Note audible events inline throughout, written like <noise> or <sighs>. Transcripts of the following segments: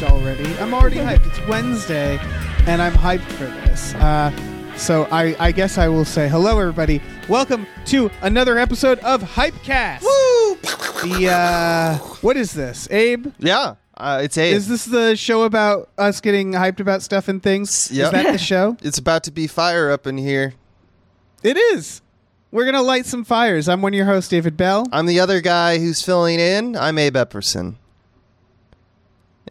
Hyped already. I'm already hyped. It's Wednesday, and I'm hyped for this. Uh, so I, I guess I will say hello, everybody. Welcome to another episode of Hypecast. Woo! The uh, what is this, Abe? Yeah, uh, it's Abe. Is this the show about us getting hyped about stuff and things? Yep. Is that the <laughs> show? it's about to be fire up in here. it is. We're gonna light some fires. I'm one of your hosts, David Bell. I'm the other guy who's filling in. I'm Abe Epperson.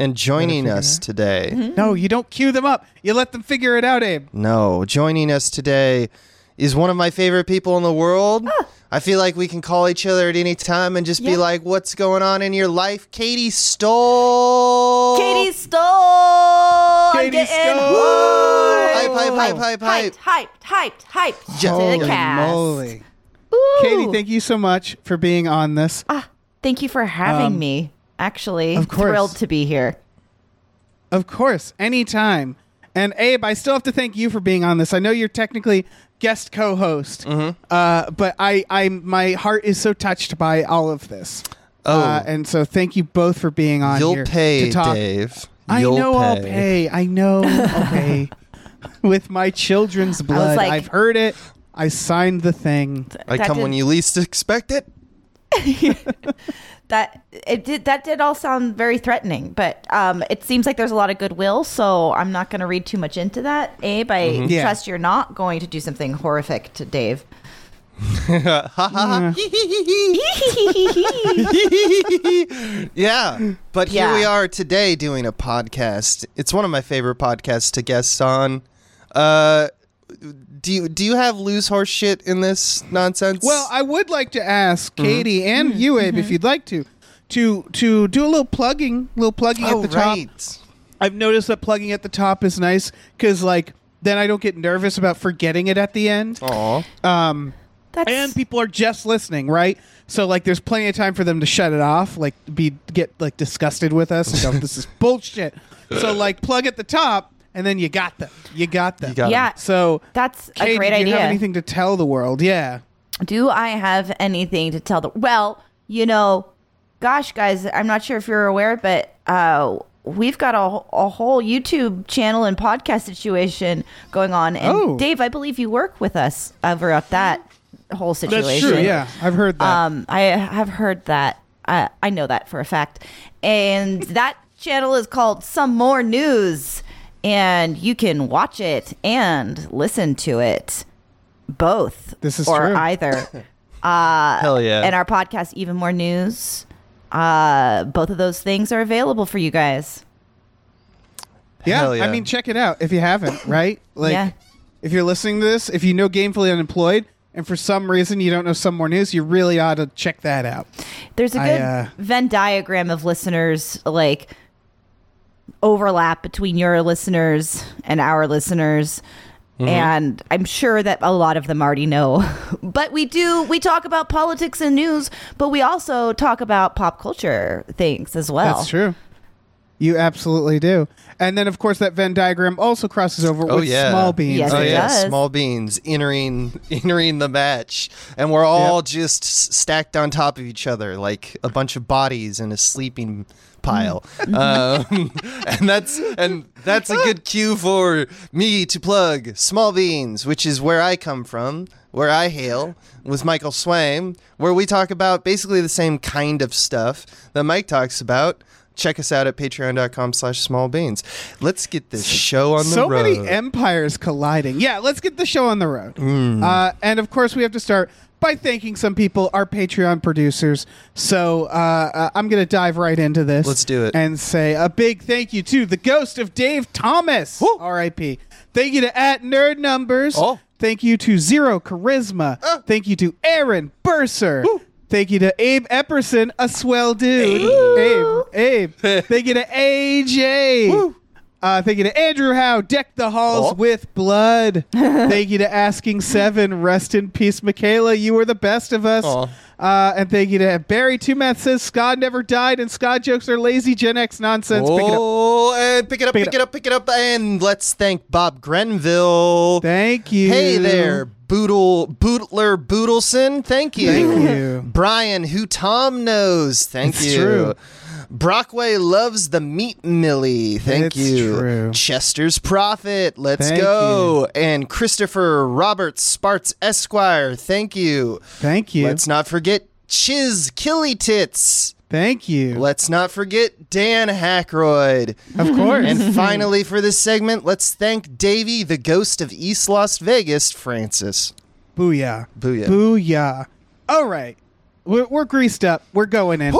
And joining figure us it today, No, you don't cue them up. You let them figure it out, Abe. no, joining us today is one of my favorite people in the world. I feel like we can call each other at any time and just be like, "What's going on in your life?" Katie Stoll. Katie Stoll. Katie Stoll. woo. Hype, hype, hype, hype, hype. hyped, hyped, hyped, hyped to Holy the cast. moly. Ooh. Katie, thank you so much for being on this. Ah, thank you for having Um, me. Actually, of course. thrilled to be here. Of course, anytime. And Abe, I still have to thank you for being on this. I know you're technically guest co-host, Mm-hmm. uh, but I, I, my heart is so touched by all of this. Oh. uh, and so thank you both for being on You'll here pay, to talk. Dave. I You'll know I'll pay. I know <laughs> I'll pay. With my children's blood, like- I've heard it. I signed the thing. I That come when you least expect it. <laughs> <laughs> That it did. That did all sound very threatening, but um, it seems like there's a lot of goodwill. So I'm not going to read too much into that. Abe, I Mm-hmm. Yeah. trust you're not going to do something horrific to Dave. <laughs> yeah, but here Yeah. we are today doing a podcast. It's one of my favorite podcasts to guest on. Uh, do you do you have loose horse shit in this nonsense? Well, I would like to ask Mm-hmm. Katie and you, Abe, if you'd like to, to to do a little plugging, little plugging oh at the top. I've noticed that plugging at the top is nice because, like, then I don't get nervous about forgetting it at the end. Aw. Um, That's and people are just listening, right? So, like, there's plenty of time for them to shut it off, like, be get like disgusted with us and go, "This is <laughs> bullshit." So, like, plug at the top, and then you got them. You got them. You got 'em. yeah. So, That's Katie, a great idea. do you idea. have anything to tell the world? Yeah. Do I have anything to tell the well, you know, gosh guys, I'm not sure if you're aware, but uh we've got a, a whole YouTube channel and podcast situation going on. And Oh. Dave, I believe you work with us over at that whole situation. That's true. Yeah, I've heard that. Um, I have heard that. I I know that for a fact. And <laughs> that channel is called Some More News. And you can watch it and listen to it both. This is or true. <laughs> either. Uh, Hell yeah. And our podcast, Even More News. Uh, both of those things are available for you guys. yeah, yeah. I mean, check it out if you haven't, <laughs> right? Like, Yeah. if you're listening to this, if you know Gamefully Unemployed, and for some reason you don't know some more news, you really ought to check that out. There's a good uh, Venn diagram of listeners, like overlap between your listeners and our listeners. Mm-hmm. And I'm sure that a lot of them already know. <laughs> but we do, we talk about politics and news, but we also talk about pop culture things as well. That's true. You absolutely do. And then, of course, that Venn diagram also crosses over Oh, with yeah. small beans. Yes, oh it yeah, does. small beans entering <laughs> entering the match, and we're all just stacked on top of each other like a bunch of bodies in a sleeping pile, um, <laughs> and that's and that's a good cue for me to plug Small Beans, which is where I come from, where I hail, with Michael Swaim, where we talk about basically the same kind of stuff that Mike talks about. Check us out at patreon.com slash small beans. Let's get this show on the so road. So many empires colliding. Yeah, let's get the show on the road. Hmm. Uh, and of course, we have to start by thanking some people, our Patreon producers. So uh, uh, I'm going to dive right into this. Let's do it. And say a big thank you to the ghost of Dave Thomas, R.I.P. Thank you to at Nerd Numbers. Oh. Thank you to Zero Charisma. Thank you to Aaron Burser. Thank you to Abe Epperson, a swell dude. Abe, Abe. Thank you to AJ. Uh, thank you to Andrew Howe, Deck the Halls Oh. with Blood. <laughs> thank you to Asking Seven, Rest in Peace, Michaela. You were the best of us. Aw. Uh, and thank you to Barry Two Math says Scott never died and Scott jokes are lazy Gen X nonsense. Pick it up. Oh, and pick it up, Pick it up, pick it up, and let's thank Bob Grenville. Thank you. Hey there, Boodle Bootler Boodleson. Thank you. Thank you. <laughs> Brian, who Tom knows. Thank It's you. true. Brockway loves the meat millie. Thank It's you. true. Chester's Prophet. Let's Thank go. And Christopher Robert Sparts Esquire. Thank you. Thank you. Let's not forget Chiz Killy Tits. Thank you. Let's not forget Dan Hackroyd. of course. And finally, for this segment, let's thank Davey, the ghost of East Las Vegas, Francis. Booyah. Booyah. Booyah. All right. We're, we're greased up. We're going in.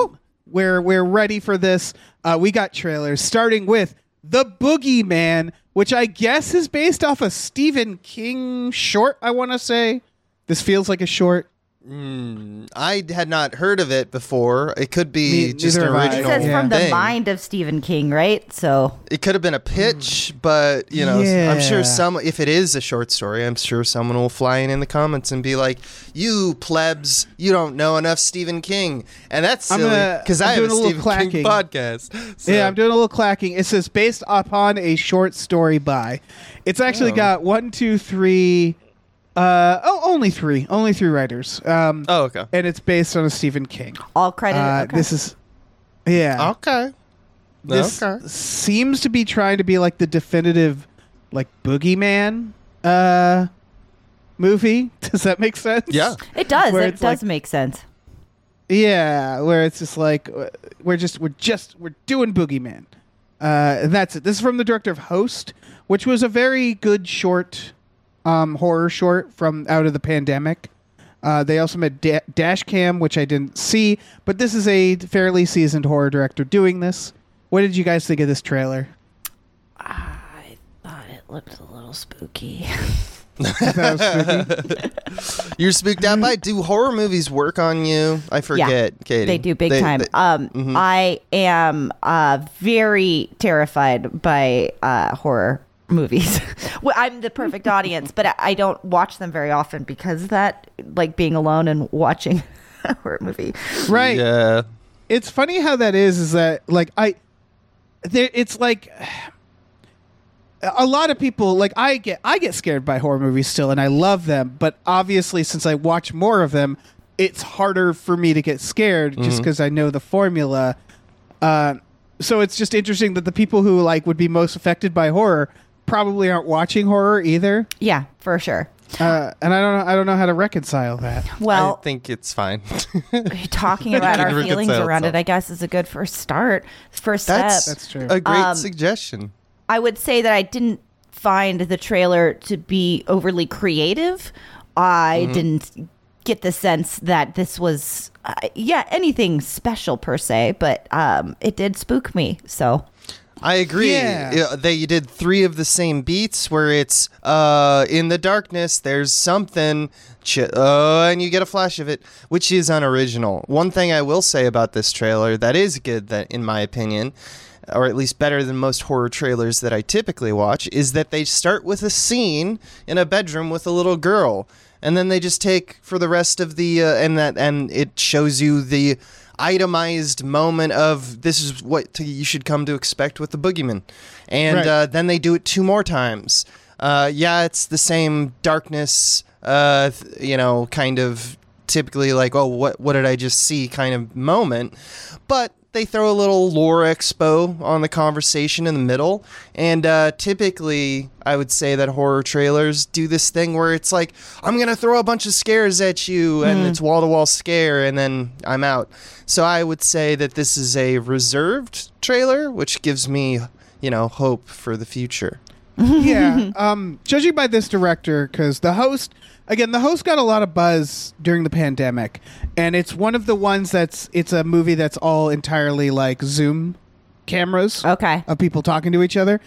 We're, we're ready for this. Uh, we got trailers, starting with The Boogeyman, which I guess is based off a Stephen King short, I want to say. This feels like a short. Hmm, I had not heard of it before. It could be Me- just an neither have It says Yeah. from the thing. mind of Stephen King, right? So It could have been a pitch, but you know, I'm sure some. If it is a short story, I'm sure someone will fly in in the comments and be like, "You plebs, you don't know enough Stephen King," and that's silly because I'm have a doing a little Stephen King podcast. So- Yeah, I'm doing a little clacking. It says based upon a short story by. It's actually Oh. got one, two, three. Uh, oh, only three. Only three writers. Um, Oh, okay. and it's based on a Stephen King. all credit. Uh, okay. This is, yeah. Okay. This okay. seems to be trying to be like the definitive, like boogeyman uh, movie. <laughs> Does that make sense? Yeah. it does. where It does like- make sense. Yeah, where it's just like uh, we're just we're just we're doing boogeyman. Uh, that's it. This is from the director of Host, which was a very good short, um, horror short from out of the pandemic. Uh, they also made da- Dash Cam, which I didn't see, but this is a fairly seasoned horror director doing this. What did you guys think of this trailer? I thought it looked a little spooky. <laughs> <laughs> Spooky. You're spooked out by. Do horror movies work on you? I forget, Katie. They do big They- time. they- um, mm-hmm. I am uh, very terrified by uh, horror movies. <laughs> well, I'm the perfect audience, but I- I don't watch them very often because that, like being alone and watching <laughs> a horror movie. right. Yeah. it's funny how that is is that like i there it's like a lot of people like i get i get scared by horror movies still and i love them but obviously since i watch more of them it's harder for me to get scared just because i know the formula uh, so it's just interesting that the people who like would be most affected by horror probably aren't watching horror either Yeah, for sure. uh, and i don't know i don't know how to reconcile that Well, I think it's fine. <laughs> talking <laughs> about our feelings around itself. it, I guess, is a good first start. First That's, step. That's true. a great Um, suggestion. I would say that I didn't find the trailer to be overly creative. I Mm-hmm. didn't get the sense that this was, uh, yeah, anything special per se, but um, it did spook me. So I agree. Yeah. They did three of the same beats where it's uh, in the darkness, there's something, ch- uh, and you get a flash of it, which is unoriginal. One thing I will say about this trailer that is good, that in my opinion, or at least better than most horror trailers that I typically watch, is that they start with a scene in a bedroom with a little girl, and then they just take for the rest of the uh, and that and it shows you the itemized moment of this is what to, you should come to expect with the boogeyman, and Right. uh, then they do it two more times. Uh, yeah, it's the same darkness, uh, th- you know, kind of typically like, oh, what what did I just see kind of moment, but they throw a little lore expo on the conversation in the middle. And uh, typically, I would say that horror trailers do this thing where it's like, I'm going to throw a bunch of scares at you, and it's wall to wall scare, and then I'm out. So I would say that this is a reserved trailer, which gives me, you know, hope for the future. <laughs> yeah. <laughs> Um, judging by this director, because the host, again, the host got a lot of buzz during the pandemic, and it's one of the ones that's it's a movie that's all entirely like Zoom cameras Okay. of people talking to each other.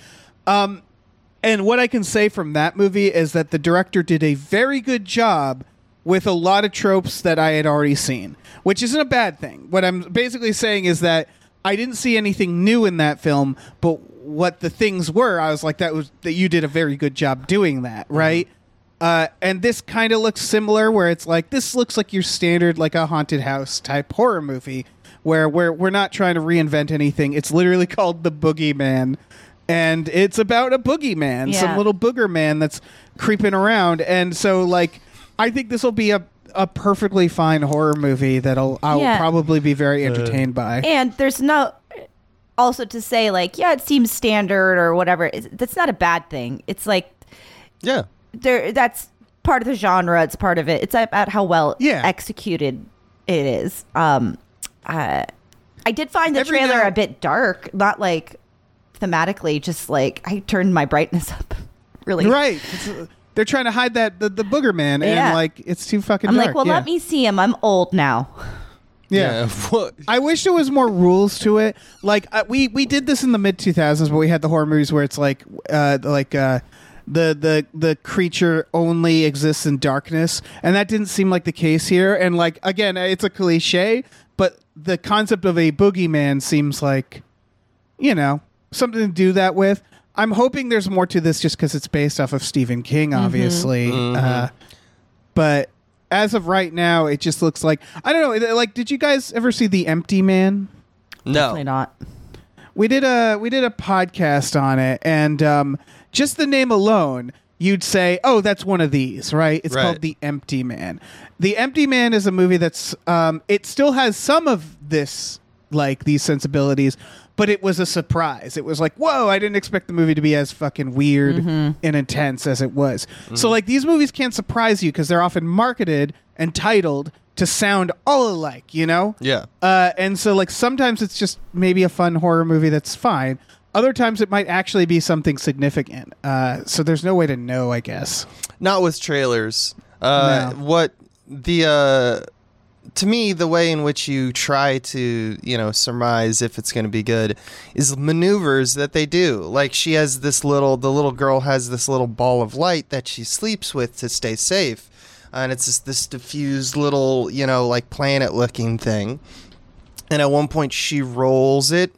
Um, and what I can say from that movie is that the director did a very good job with a lot of tropes that I had already seen, which isn't a bad thing. What I'm basically saying is that I didn't see anything new in that film, but what the things were, I was like, that was that you did a very good job doing that, right? Uh, and this kind of looks similar, where it's like this looks like your standard, like a haunted house type horror movie, where we're we're not trying to reinvent anything. It's literally <laughs> called the Boogeyman, and it's about a boogeyman, some little booger man that's creeping around. And so, like, I think this will be a a perfectly fine horror movie that'll I'll Yeah. probably be very entertained by. And there's no also to say like, yeah, it seems standard or whatever. it's- That's not a bad thing. It's like Yeah. There that's part of the genre. It's part of it. It's about how well Yeah. executed it is. Um, uh, I did find the Every trailer now- a bit dark, not like thematically, just like I turned my brightness <laughs> up. Really, Right. It's, uh, they're trying to hide that the, the booger man, and Yeah. like it's too fucking. I'm dark. like, well, yeah. let me see him. I'm old now. Yeah. <laughs> What? I wish there was more rules to it. Like uh, we we did this in the mid 2000s, but we had the horror movies where it's like uh like uh the the the creature only exists in darkness, and that didn't seem like the case here. And like again, it's a cliche, but the concept of a boogeyman seems like you know something to do that with. I'm hoping there's more to this just because it's based off of Stephen King, obviously. Uh, but as of right now, it just looks like I don't know. Like, did you guys ever see The Empty Man? Definitely No. not. We did a we did a podcast on it, and um, just the name alone, you'd say, "Oh, that's one of these," right? It's Right. called The Empty Man. The Empty Man is a movie that's um, it still has some of this like these sensibilities, but it was a surprise. It was like, whoa, I didn't expect the movie to be as fucking weird and intense as it was. So like these movies can't surprise you because they're often marketed and titled to sound all alike, you know? Yeah. Uh, and so like sometimes it's just maybe a fun horror movie that's fine. Other times it might actually be something significant. Uh, so there's no way to know, I guess. Not with trailers. Uh, No. What the uh, to me, the way in which you try to you know surmise if it's going to be good is maneuvers that they do. Like she has this little, the little girl has this little ball of light that she sleeps with to stay safe, and it's just this diffused little you know like planet looking thing. And at one point, she rolls it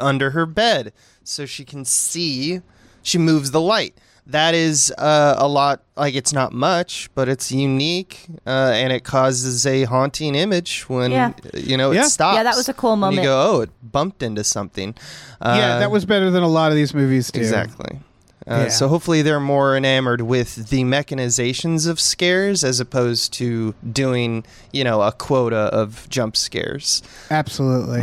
under her bed so she can see. She moves the light. That is uh, a lot. Like it's not much, but it's unique, uh, and it causes a haunting image when Yeah. you know Yeah. it stops. Yeah, that was a cool And moment. you go, oh, it bumped into something. Uh, yeah, that was better than a lot of these movies do. exactly. Uh, Yeah. So hopefully they're more enamored with the mechanizations of scares as opposed to doing, you know, a quota of jump scares. Absolutely.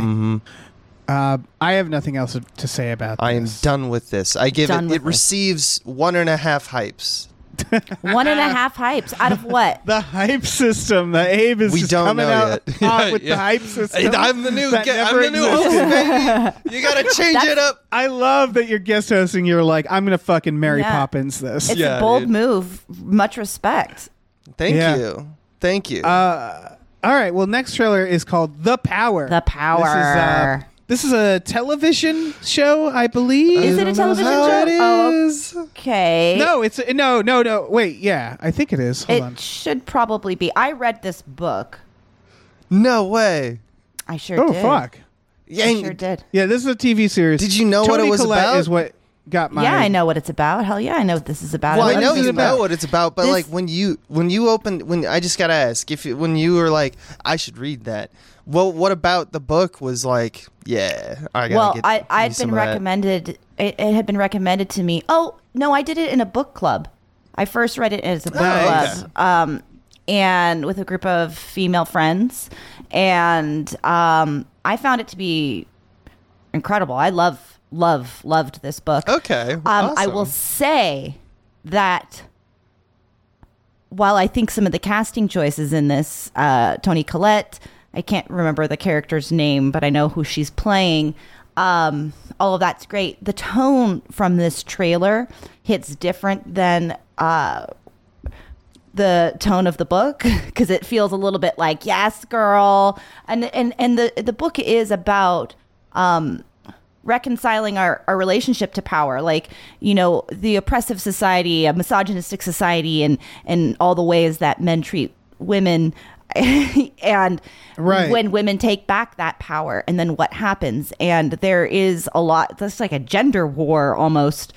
Uh, I have nothing else to say about this. I am this. done with this. I give Done it. with It this. receives one and a half hypes. <laughs> One and a half hypes out of what? <laughs> The hype system. The Abe is We just don't coming know out yet. <laughs> hot Yeah, with yeah. the hype system. I'm the new. that Ge- I'm never the new existed. host, baby. You gotta change That's- it up. I love that you're guest hosting. You're like, I'm gonna fucking Mary Yeah. Poppins this. It's Yeah, a bold dude. move. Much respect. Thank Yeah. you. Thank you. Uh, all right. Well, next trailer is called The Power. The Power. This is, uh, this is a television show, I believe. Is it a television How show? it Oh, okay. No, it's no, no, no. Wait, yeah, I think it is. Hold on. it on. should probably be. I read this book. No way. I sure did. Oh did. fuck. I And sure did. Yeah, this is a TV series. Did you know what it was Collette about? Is what got my. yeah, I know what it's about. Hell yeah, I know what this is about. Well, I love know is these it you about? know what it's about, but This- like when you when you opened when I just gotta ask if you, when you were like I should read that. Well, what about the book was like? Yeah, I gotta well, get. I I'd been recommended. It, it had been recommended to me. Oh no, I did it in a book club. I first read it as a book Nice. club. Um, and with a group of female friends, and um, I found it to be incredible. I love, love, loved this book. Okay. Um, I will say that while I think some of the casting choices in this, uh, Toni Collette, I can't remember the character's name, but I know who she's playing. Um, all of that's great. The tone from this trailer hits different than uh, the tone of the book <laughs> because it feels a little bit like yes, girl, and and and the the book is about um, reconciling our, our relationship to power like you know the oppressive society a misogynistic society and and all the ways that men treat women <laughs> and Right. when women take back that power and then what happens? And there is a lot that's like a gender war almost.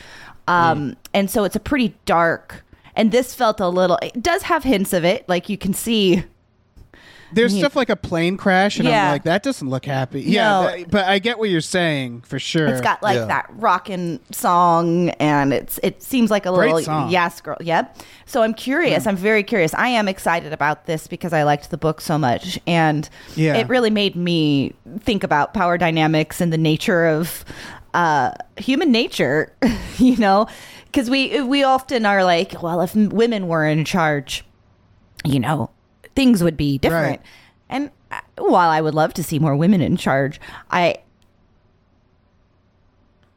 Um and so it's a pretty dark and this felt a little it does have hints of it like you can see There's stuff like a plane crash, and Yeah. I'm like, that doesn't look happy. Yeah, No. that- but I get what you're saying for sure. It's got like Yeah. that rockin' song, and it's it seems like a Great little song. yes girl. Yep. So I'm curious. I'm very curious. I am excited about this because I liked the book so much, and Yeah. it really made me think about power dynamics and the nature of uh, human nature. <laughs> you know, because we we often are like, well, if women were in charge, you know, things would be different. Right. And uh, while I would love to see more women in charge, I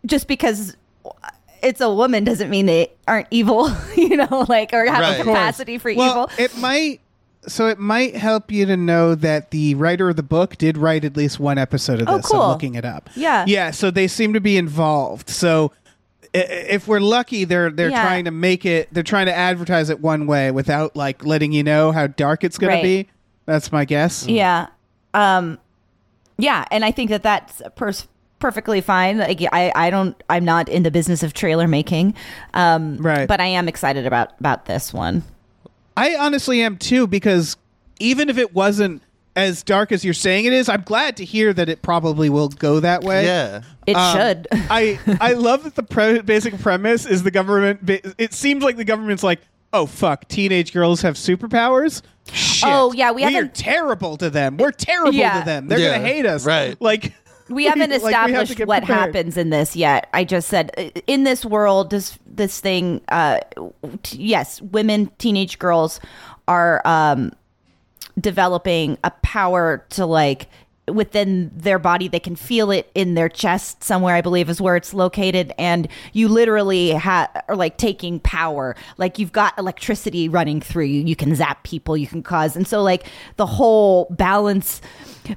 just because it's a woman doesn't mean they aren't evil, <laughs> you know, like or have Right. a capacity for well, evil. it might. So it might help you to know that the writer of the book did write at least one episode of this. Oh, this. cool. I'm looking it up. Yeah. yeah. So they seem to be involved. So if we're lucky, they're they're Yeah. trying to make it. They're trying to advertise it one way without like letting you know how dark it's going Right. to be. That's my guess. Yeah. Um yeah, and I think that that's pers- perfectly fine. Like I I don't I'm not in the business of trailer making. Um Right. but I am excited about about this one. I honestly am too because even if it wasn't as dark as you're saying it is, I'm glad to hear that it probably will go that way. Yeah. It Um, should. <laughs> I I love that the pre- basic premise is the government. It seems like the government's like, oh fuck, teenage girls have superpowers. Shit. Oh, yeah, we we are terrible to them. We're terrible Yeah. to them. They're Yeah, gonna hate us. right. Like we haven't <laughs> like, we have established what prepared. happens in this yet. I just said uh, in this world, this this thing. Uh, t- yes, women, teenage girls are um, developing a power to like within their body they can feel it in their chest somewhere i believe is where it's located and you literally ha- are like taking power like you've got electricity running through you you can zap people you can cause and so like the whole balance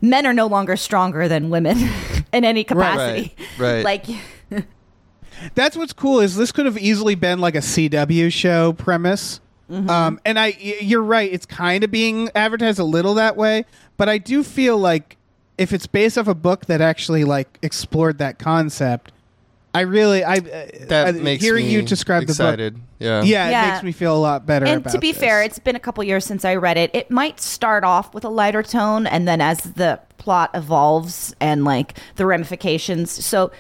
men are no longer stronger than women <laughs> in any capacity right. <laughs> like That's what's cool is this could have easily been like a CW show premise. Mm-hmm. Um, and I, y- you're right. It's kind of being advertised a little that way, but I do feel like if it's based off a book that actually like explored that concept, I really, I That uh, makes hearing me you describe excited. the book. Yeah. Yeah, Yeah. it makes me feel a lot better. and to be this. fair it's been a couple years since i read it it might start off with a lighter tone and then as the plot evolves and like the ramifications so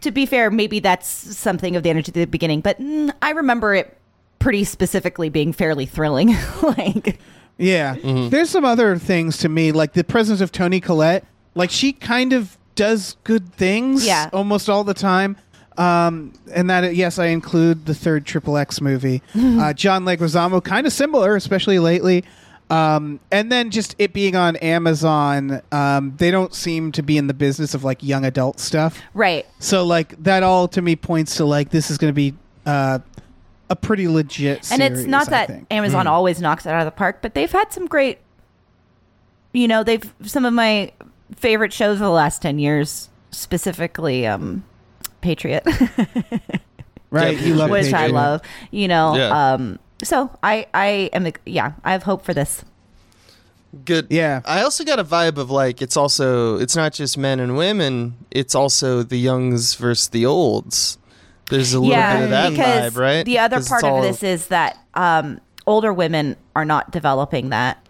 to be fair maybe that's something of the energy at the beginning but mm, i remember it pretty specifically being fairly thrilling <laughs> like Yeah. Mm-hmm. There's some other things to me, like the presence of Toni Collette. Like she kind of does good things Yeah. almost all the time. Um, and that, yes, I include the third Triple X movie. <laughs> uh, John Leguizamo, kind of similar, especially lately. Um, and then just it being on Amazon, um, they don't seem to be in the business of like young adult stuff. right So like that all to me points to like this is going to be uh, a pretty legit. and it's not I that think. amazon always knocks it out of the park but they've had some great you know they've some of my favorite shows of the last 10 years specifically um patriot <laughs> right. Yeah, You love which I love. You know, Yeah. um, so I I am yeah I have hope for this. Good. Yeah. I also got a vibe of like it's also it's not just men and women. It's also the youngs versus the olds. There's a little yeah, bit of that because vibe, right? the other part all- of this is that um, older women are not developing that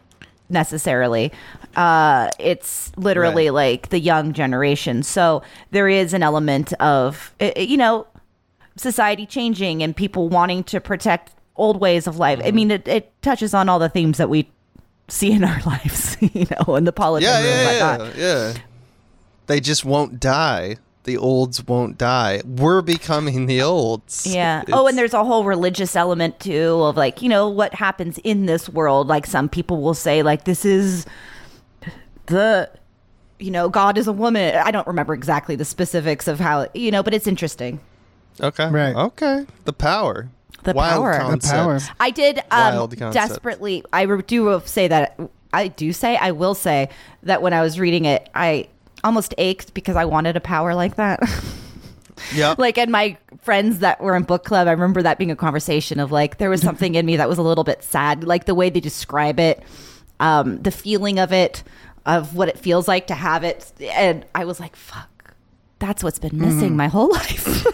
necessarily. Uh, it's literally Right. like the young generation. So there is an element of i- i- you know society changing and people wanting to protect old ways of life. I Mm-hmm. mean, it, it touches on all the themes that we see in our <laughs> lives, you know, in the politics Yeah, yeah, yeah, yeah. They just won't die. The olds won't die. We're becoming the olds. Yeah. oh, and there's a whole religious element too of like, you know, what happens in this world. Like some people will say like this is the you know, God is a woman. I don't remember exactly the specifics of how, you know, but it's interesting. okay, Right. Okay, the power. The Wild power. The power. I did um, Wild desperately. I do say that. I do say. I will say that when I was reading it, I almost ached because I wanted a power like that. <laughs> Yeah. like, and my friends that were in book club, I remember that being a conversation of like there was something in me that was a little bit sad, like the way they describe it, um, the feeling of it, of what it feels like to have it, and I was like, fuck, that's what's been missing my whole <laughs> life.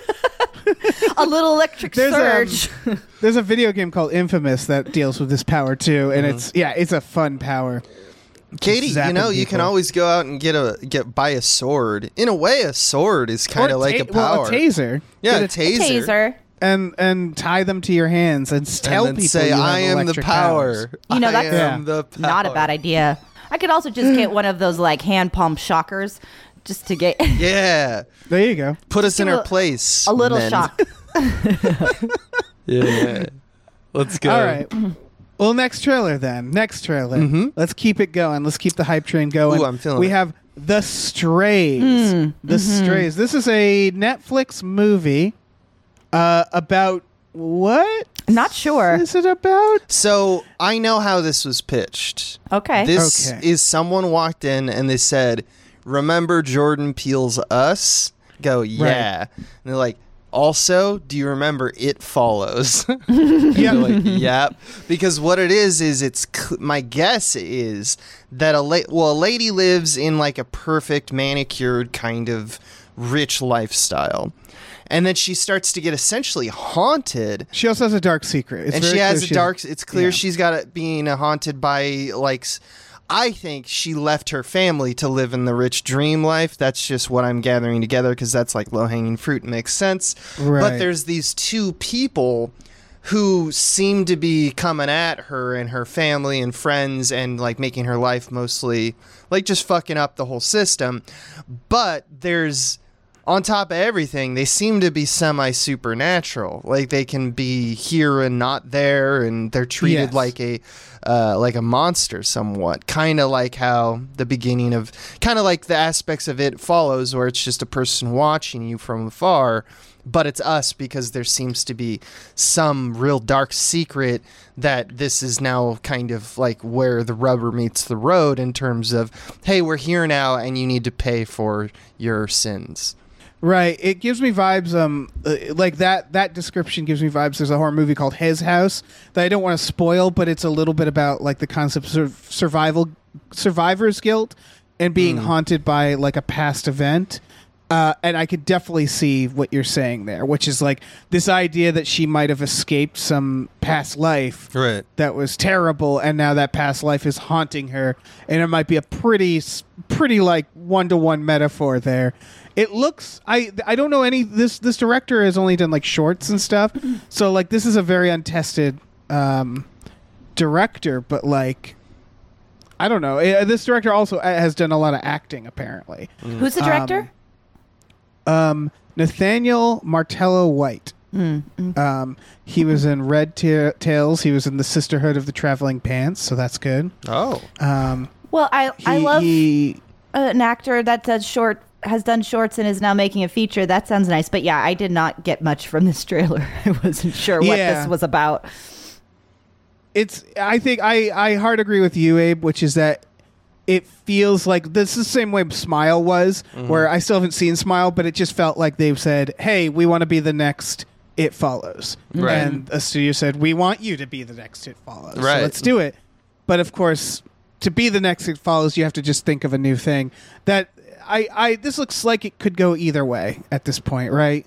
a little electric There's, surge. There's a video game called Infamous that deals with this power too, and Mm-hmm. it's yeah, it's a fun power. Katie, you know, you can always go out and get a get buy a sword. In a way, a sword is kind Or of like ta- a power. Well, a taser. Yeah, Get a taser. taser. and and tie them to your hands and tell and people say, you have "I am the power." powers. You know, I that's am the power. Not a bad idea. I could also just get one of those like hand palm shockers just to get <laughs> Yeah, There you go. put us in our place. a little men. shock. <laughs> <laughs> Yeah, let's go. All right. Well, next trailer then. Next trailer. Let's keep it going. Let's keep the hype train going. Mm-hmm. Ooh, I'm feeling we it. have The Strays. The Strays. This is a Netflix movie uh, about what? Not sure. Is it about? So I know how this was pitched. Okay. This Okay. is someone walked in and they said, "Remember Jordan Peele's Us?" Go, yeah. And they're like, "Also, do you remember It Follows?" <laughs> <laughs> Yeah. Like, <laughs> yep. Because what it is is it's cl- my guess is that a la- well a lady lives in like a perfect manicured kind of rich lifestyle. And then she starts to get essentially haunted She also has a dark secret. It's and very she has a she's- dark. It's clear yeah. she's got it being haunted by like. s- I think she left her family to live in the rich dream life. That's just what I'm gathering together because that's like low hanging fruit. Makes sense. Right. But there's these two people who seem to be coming at her and her family and friends and like making her life mostly like just fucking up the whole system. But there's on top of everything, they seem to be semi supernatural. Like they can be here and not there, and they're treated Yes. like a uh, like a monster somewhat. Kind of like how the beginning of kind of like the aspects of it follows, where it's just a person watching you from afar. But it's us because there seems to be some real dark secret that this is now kind of like where the rubber meets the road in terms of, hey, we're here now and you need to pay for your sins. Right. It gives me vibes. Um, uh, like that. That description gives me vibes. There's a horror movie called His House that I don't want to spoil, but it's a little bit about like the concept of survival, survivor's guilt, and being haunted by like a past event. Uh, and I could definitely see what you're saying there, which is like this idea that she might have escaped some past life Right. that was terrible, and now that past life is haunting her, and it might be a pretty, pretty like one to one metaphor there. It looks, I, I don't know any. This this director has only done like shorts and stuff, so like this is a very untested um, director, but like. I don't know. Uh, This director also uh, has done a lot of acting, apparently. Who's the director? Um, Nathaniel Martello White. Um, he was in Red Ta- Tails. He was in the Sisterhood of the Traveling Pants, so that's good. Oh. Um, well, I I love he- an actor that does short has done shorts and is now making a feature. That sounds nice. But yeah, I did not get much from this trailer. <laughs> I wasn't sure what Yeah. this was about. it's. I think I I hard agree with you, Abe, which is that it feels like this is the same way Smile was, mm-hmm. where I still haven't seen Smile, but it just felt like they've said, "Hey, we want to be the next." It follows, mm-hmm. Right. and a studio said, "We want you to be the next It follows." So Right. let's do it. But of course, to be the next It follows, you have to just think of a new thing. That I, I this looks like it could go either way at this point, right?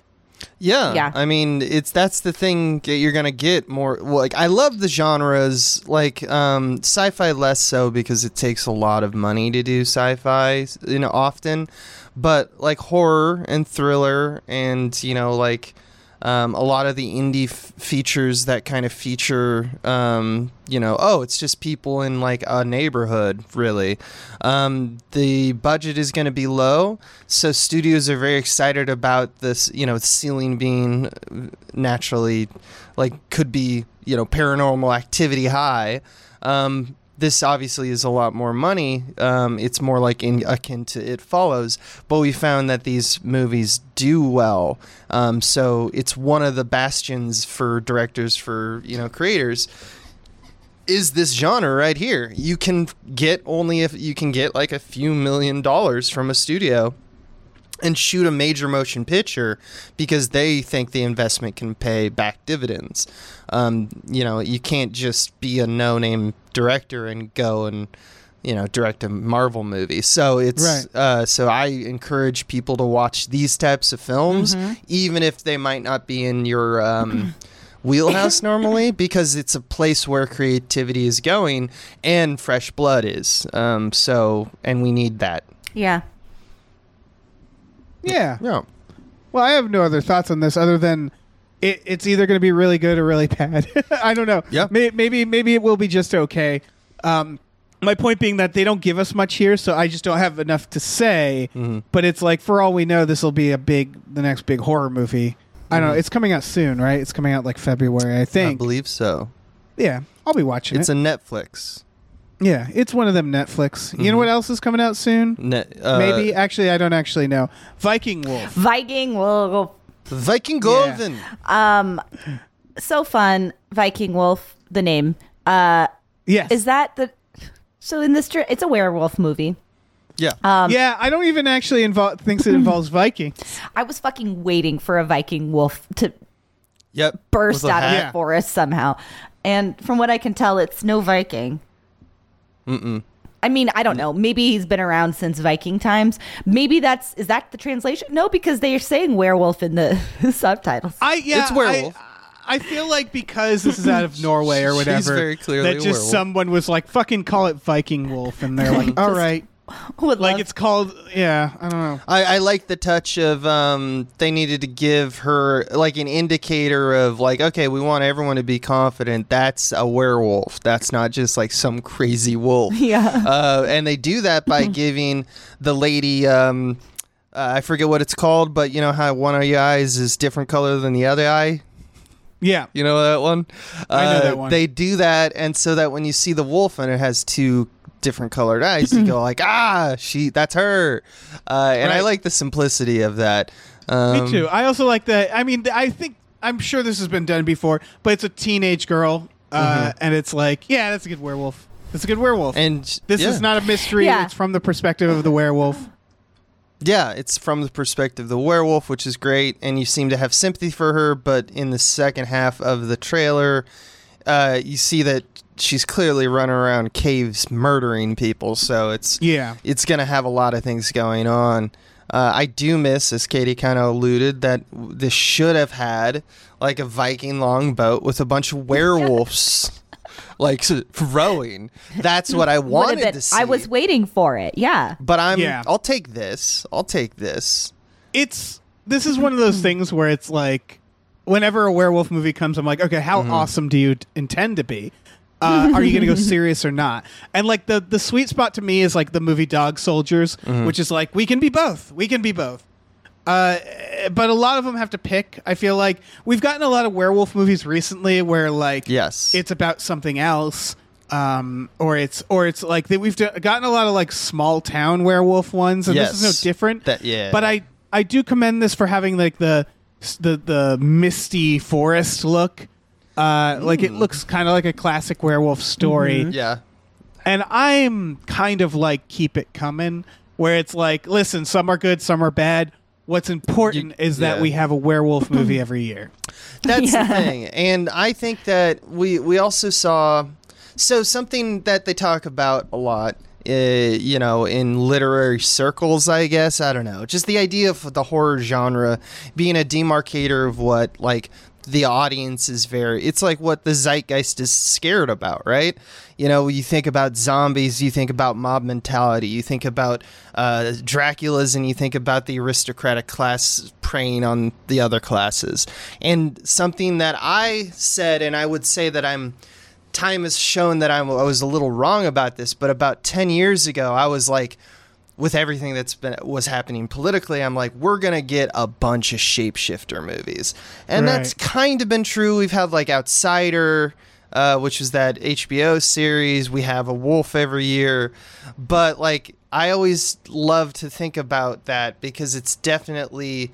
Yeah. Yeah. I mean, it's that's the thing that you're gonna get more. Like, I love the genres, like um, sci-fi less so because it takes a lot of money to do sci-fi, you know, often. But like horror and thriller and you know like Um, a lot of the indie f- features that kind of feature, um, you know, oh, it's just people in like a neighborhood, really. Um, the budget is going to be low, so studios are very excited about this, you know, ceiling being uh, naturally, like, could be, you know, paranormal activity high. Um, this obviously is a lot more money. Um, it's more like in, akin to It Follows, but we found that these movies do well. Um, so it's one of the bastions for directors, for you know creators. Is this genre right here? You can get only if you can get like a few million dollars from a studio and shoot a major motion picture because they think the investment can pay back dividends. Um, you know, you can't just be a no-name director and go and you know direct a Marvel movie. So it's Right. uh, so I encourage people to watch these types of films, even if they might not be in your um, wheelhouse normally, <coughs> because it's a place where creativity is going and fresh blood is. Um, so and we need that. Yeah. Yeah. Yeah. Well, I have no other thoughts on this other than it, it's either going to be really good or really <laughs> bad. I don't know. Yeah. May, maybe maybe it will be just okay. Um, my point being that they don't give us much here, so I just don't have enough to say. Mm-hmm. But it's like for all we know, this will be a big, the next big horror movie. I don't know. It's coming out soon, right? It's coming out like February, I think. I believe so. yeah, I'll be watching It's it. a Netflix. Yeah, it's one of them Netflix. You know what else is coming out soon? Net, uh, Maybe actually, I don't actually know. Viking Wolf. Viking Wolf. Viking Golden. um so fun. Viking Wolf, the name. Uh Yes. is that the so in this tr- it's a werewolf movie. Yeah. Um, yeah, I don't even actually involve thinks it involves <laughs> Viking. I was fucking waiting for a Viking wolf to yep. burst With a out of hat. Yeah. the forest somehow. And from what I can tell, it's no Viking. Mm-mm. I mean, I don't know. Maybe he's been around since Viking times. Maybe that's is that the translation? No, because they are saying werewolf in the <laughs> subtitles. I yeah, It's werewolf. I, I feel like because this is out of <laughs> Norway or She's whatever, very clearly that just werewolf. someone was like, "Fucking call it Viking Wolf," and they're like, <laughs> "All right." <laughs> Would Like love- it's called, yeah. I don't know. I, I like the touch of um, they needed to give her like an indicator of like okay we want everyone to be confident that's a werewolf that's not just like some crazy wolf <laughs> Yeah. uh, and they do that by <laughs> giving the lady um, uh, I forget what it's called but you know how one of your eyes is different color than the other eye Yeah, You know that one? I know Uh, that one. They do that, and so that when you see the wolf and it has two different colored eyes, you go <laughs> like, ah, she, that's her. Uh, and I like the simplicity of that. Um, me too. I also like that. I mean, I think I'm sure this has been done before, but it's a teenage girl, uh, and it's like, yeah, that's a good werewolf. That's a good werewolf. And this yeah. is not a mystery. Yeah. It's from the perspective of the werewolf. Yeah, it's from the perspective of the werewolf, which is great, and you seem to have sympathy for her. But in the second half of the trailer, uh, you see that she's clearly running around caves murdering people. So it's Yeah. it's going to have a lot of things going on. Uh, I do miss, as Katie kind of alluded, that this should have had like a Viking longboat with a bunch of <laughs> werewolves, like rowing. That's what I <laughs> wanted been- to see. I was waiting for it. Yeah. but I'm. Yeah. I'll take this. I'll take this. it's this is one of those things where it's like whenever a werewolf movie comes i'm like okay how awesome do you t- intend to be uh, are you going to go <laughs> serious or not? And like the the sweet spot to me is like the movie dog soldiers which is like we can be both. We can be both. Uh, but a lot of them have to pick i feel like. We've gotten a lot of werewolf movies recently where like Yes. it's about something else um, or it's or it's like that we've d- gotten a lot of like small town werewolf ones and this is no different. That- yeah. but I I do commend this for having like the the the misty forest look. Uh, like it looks kind of like a classic werewolf story, Yeah. and I'm kind of like keep it coming, where it's like, listen, some are good, some are bad. What's important You- is that yeah. we have a werewolf <clears throat> movie every year. That's Yeah. the thing. And I think that we we also saw so something that they talk about a lot uh, you know, in literary circles, I guess. I don't know. Just the idea of the horror genre being a demarcator of what, like, the audience is very it's like what the zeitgeist is scared about right? You know you think about zombies you think about mob mentality you think about uh, dracula's and you think about the aristocratic class preying on the other classes. And something that i said and i would say that i'm time has shown that I'm, i was a little wrong about this but about 10 years ago i was like with everything that's been was happening politically, I'm like, we're gonna get a bunch of shapeshifter movies, and that's kind of been true. We've had like Outsider, uh, which was that HBO series. We have a Wolf every year, but like I always love to think about that because it's definitely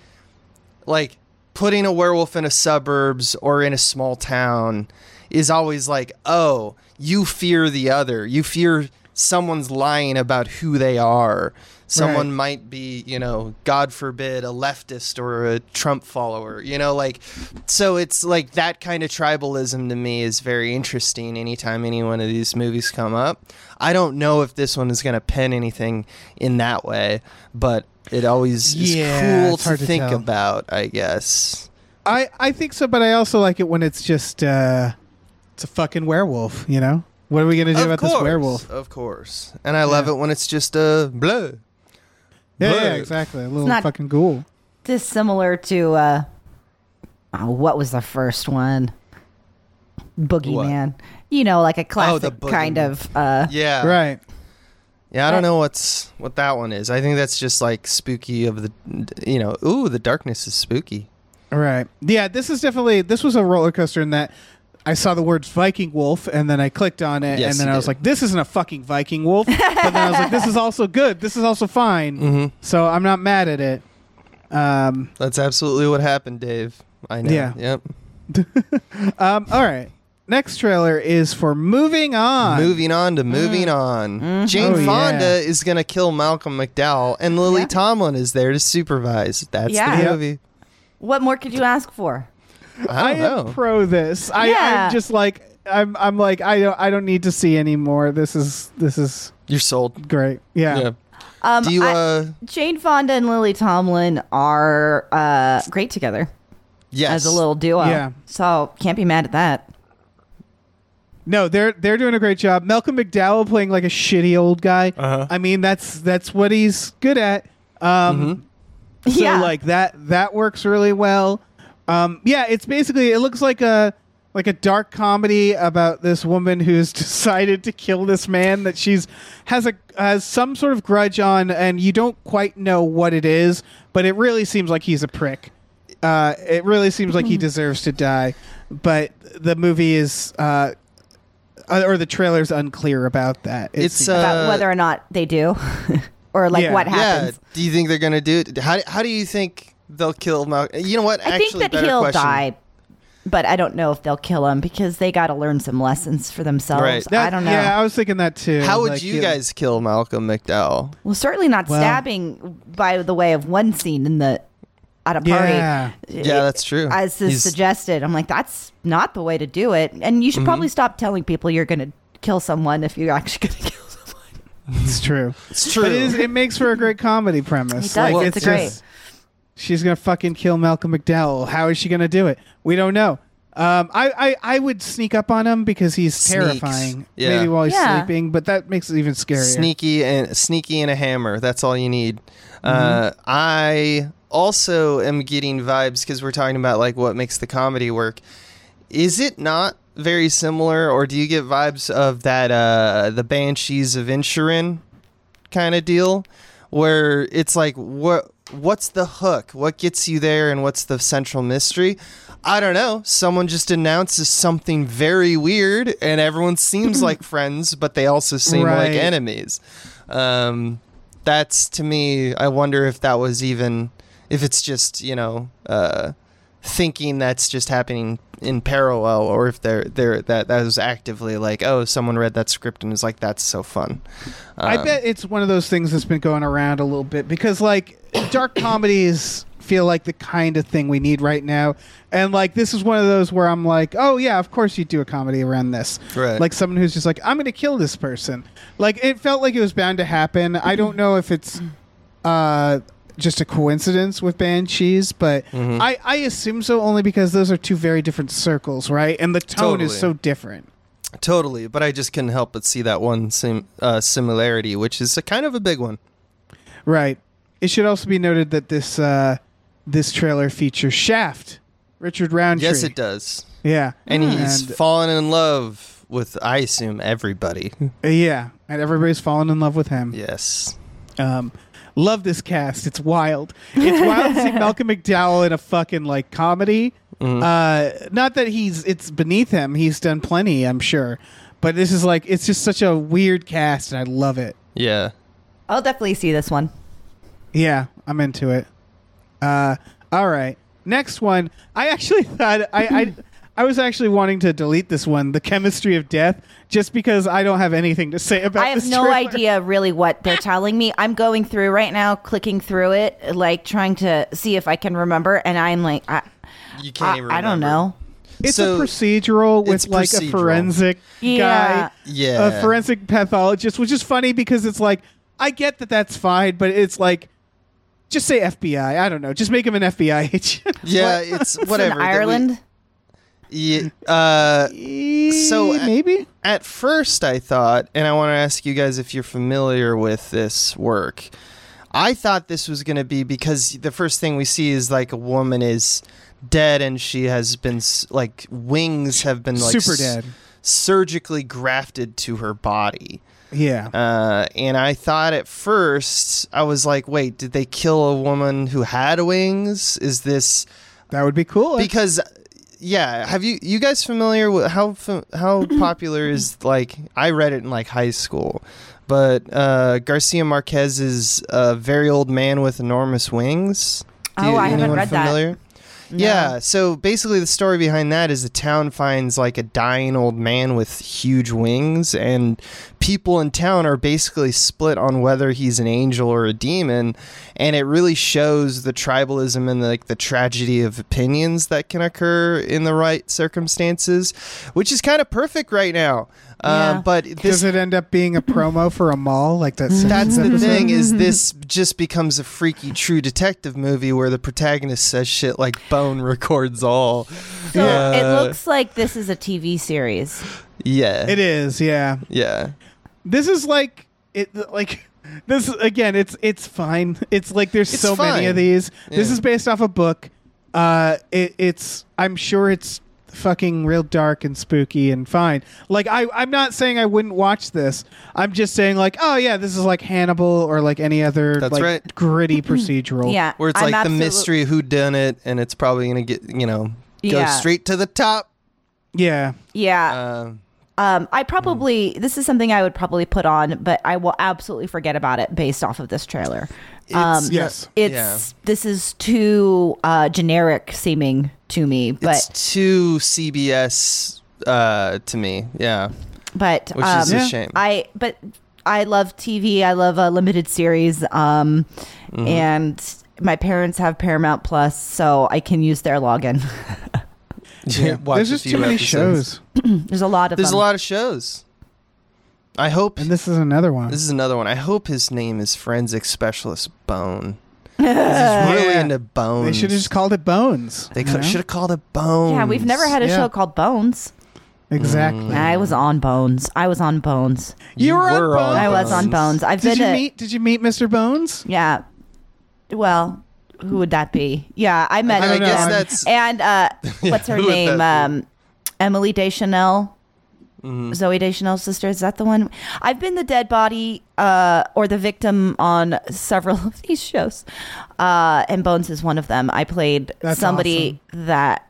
like putting a werewolf in a suburbs or in a small town is always like, oh, you fear the other. You fear someone's lying about who they are. Someone Right. might be, you know, God forbid, a leftist or a Trump follower, you know, like, so it's like that kind of tribalism to me is very interesting anytime any one of these movies come up. I don't know if this one is going to pen anything in that way, but it always is cool to to think tell. about, I guess. I I think so, but I also like it when it's just uh, it's a fucking werewolf. You know, what are we gonna do about this werewolf? Of course. And I love it when it's just a bleh. Yeah, yeah, exactly. A little not- fucking ghoul. Dissimilar to uh, oh, what was the first one? Boogeyman. You know, like a classic kind of. Uh, Yeah. Right. Yeah, I don't know what's what that one is. I think that's just like spooky of the you know, ooh, the darkness is spooky. Right. Yeah, this is definitely this was a roller coaster in that I saw the words Viking wolf and then I clicked on it Yes, and then you I was did. like, this isn't a fucking Viking wolf. <laughs> but then I was like, this is also good. This is also fine. Mm-hmm. So I'm not mad at it. Um, That's absolutely what happened, Dave. I know. Yeah. Yep. <laughs> um, all right. Next trailer is for Moving On. Moving on to moving on. Jane Oh, yeah. Fonda is gonna kill Malcolm McDowell, and Lily Yeah. Tomlin is there to supervise. That's Yeah. the Yep. movie. what more could you ask for? I I don't am know. pro this. I, Yeah. I'm just like I'm. I'm like I don't. I don't need to see anymore. This is this is You're sold. great. Yeah. Yeah. Um, Do you I- uh Jane Fonda and Lily Tomlin are uh, great together yes. as a little duo. Yeah. So can't be mad at that. No, they're they're doing a great job. Malcolm McDowell playing like a shitty old guy. Uh-huh. I mean, that's that's what he's good at. Um, So Yeah. like that that works really well. Um, yeah, it's basically it looks like a like a dark comedy about this woman who's <laughs> decided to kill this man that she's has a has some sort of grudge on, and you don't quite know what it is, but it really seems like he's a prick. Uh, it really seems like he deserves to die, but the movie is. Uh, uh, or the trailer's unclear about that. It It's, seems- uh, About whether or not they do, <laughs> or like Yeah. what Yeah. happens. Do you think they're gonna do it? How how do you think they'll kill Malcolm? You know what? I Actually, think that he'll question. die, but I don't know if they'll kill him because they got to learn some lessons for themselves. Right. that- I don't know. Yeah, I was thinking that too. How would Like, you know- guys kill Malcolm McDowell? Well, certainly not Well- stabbing by the way of one scene in the at a party. Yeah. Yeah, that's true. As is He's- suggested, I'm like, that's not the way to do it. And Mm-hmm. you should probably stop telling people you're going to kill someone if you're actually <laughs> going to kill someone. It's true. It's true. But it, is, it makes for a great comedy premise. It does. Like, It's it's great. just- she's gonna fucking kill Malcolm McDowell. How is she gonna do it? We don't know. Um, I, I, I would sneak up on him because he's Sneaks. terrifying. Yeah. Maybe while he's Yeah. sleeping, but that makes it even scarier. sneaky and sneaky and a hammer. That's all you need. Mm-hmm. Uh, I also am getting vibes because we're talking about like what makes the comedy work. Is it not very similar, or do you get vibes of that uh, the Banshees of Inisherin kind of deal, where it's like what what's the hook? What gets you there, and what's the central mystery? I don't know. Someone just announces something very weird, and everyone seems <clears throat> like friends, but they also seem like enemies. Um, that's to me. I wonder if that was even if it's just you know uh, thinking that's just happening in parallel, or if they're they're that that was actively like oh someone read that script and was like that's so fun. I Um, bet it's one of those things that's been going around a little bit because like dark comedies feel like the kind of thing we need right now. And like this is one of those where I'm like, "Oh yeah, of course you do a comedy around this." Right. Like someone who's just like, "I'm going to kill this person." Like it felt like it was bound to happen. I don't know if it's uh just a coincidence with banshees, but Mm-hmm. I I assume so only because those are two very different circles, right? And the tone is so different. Totally, but I just couldn't help but see that one sim- uh, similarity, which is a kind of a big one. Right. It should also be noted that this uh, this trailer features Shaft, Richard Roundtree. Yes, it does. Yeah, And he's And- fallen in love with, I assume, everybody. yeah, and everybody's fallen in love with him. yes. Um, love this cast. It's wild. It's wild to see <laughs> Malcolm McDowell in a fucking like comedy. Mm-hmm. Uh, not that he's it's beneath him. He's done plenty, I'm sure. But this is like it's just such a weird cast, and I love it. Yeah. I'll definitely see this one. Yeah, I'm into it. Uh, all right, next one. I actually <laughs> thought I. I <laughs> I was actually wanting to delete this one, The Chemistry of Death, just because I don't have anything to say about I have this no trailer. idea really what they're telling me. I'm going through right now, clicking through it, like trying to see if I can remember, and I'm like, I, You can't I, even I don't know. It's So, a procedural with it's like procedural. a forensic Yeah. guy, Yeah. a forensic pathologist, which is funny because it's like I get that that's fine, but it's like just say FBI. I don't know. Just make him an FBI agent. <laughs> Yeah, it's <laughs> whatever. In Ireland. Yeah, uh, So, maybe at first I thought, and I want to ask you guys if you're familiar with this work. I thought this was going to be because the first thing we see is like a woman is dead and she has been like wings have been like super s- dead. surgically grafted to her body. Yeah. Uh, and I thought at first I was like, wait, did they kill a woman who had wings? Is this That would be cool. because yeah have you you guys familiar with how how <coughs> popular is like i read it in like high school but uh garcia marquez's uh very old man with enormous wings Do Oh, you- I haven't read that. familiar? Yeah, so basically the story behind that is the town finds like a dying old man with huge wings and people in town are basically split on whether he's an angel or a demon and it really shows the tribalism and like the tragedy of opinions that can occur in the right circumstances, which is kind of perfect right now. Uh, Yeah. but Does this it end up being a promo for a mall like that? that's Simpsons the thing is this just becomes a freaky true detective movie where the protagonist says shit like bone records all. So Uh, it looks like this is a TV series. Yeah. It is. Yeah. Yeah. This is like it. Like <laughs> this again. It's it's fine. It's like there's It's so many of fine. these. This Yeah. is based off a book. Uh, it, it's. I'm sure it's fucking real dark and spooky and fine. Like I, I'm not saying I wouldn't watch this. I'm just saying like, oh yeah, this is like Hannibal or like any other That's like right. gritty <clears throat> procedural. Yeah, Where it's I'm like the mystery who done it and it's probably going to get, you know, go Yeah. straight to the top. Yeah. Yeah, Um, um, I probably this is something I would probably put on, but I will absolutely forget about it based off of this trailer. Um, Yes. it's Yeah. this is too uh, generic seeming to me, but it's too CBS uh, to me. Yeah. but Which um, is a shame. I but I love TV. I love a limited series. Um, Mm-hmm. and my parents have Paramount Plus, so I can use their login. <laughs> Watch There's a just few too many episodes. shows, <clears throat> There's a lot of There's a lot of shows. I hope and this is another one. this is another one. I hope his name is Forensic Specialist Bone. 'Cause He's really Yeah. into bones. they should have just called it Bones. They you should have called it Bones. Yeah, we've never had a Yeah. show called Bones. exactly. I was on Bones. I was on Bones. You were on Bones. I was on Bones. I've Did been you to, meet? Did you meet Mr. Bones? Yeah. Well, who would that be? Yeah, I met I don't guess I'm- that's And uh, <laughs> what's her name? Um, Emily Deschanel. Mm-hmm. Zooey Deschanel's sister. Is that the one? I've been the dead body uh, or the victim on several <laughs> of these shows. Uh, and Bones is one of them. I played That's somebody that.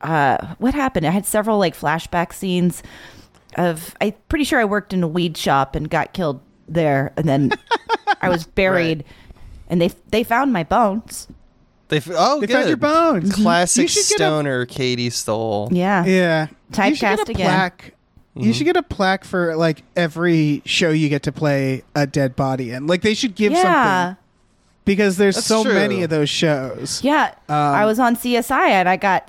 Uh, what happened? I had several like flashback scenes of. I'm pretty sure I worked in a weed shop and got killed there, and then <laughs> I was buried, and they they found my bones. they. f- Oh, They good. found your bones. Classic You should get a- stoner Katie Stole. Yeah. Yeah. you should get Typecast a again. plaque. Mm-hmm. You should get a plaque for like every show you get to play a dead body in. Like they should give Yeah. something because there's That's so true. many of those shows. Yeah, I was on CSI and I got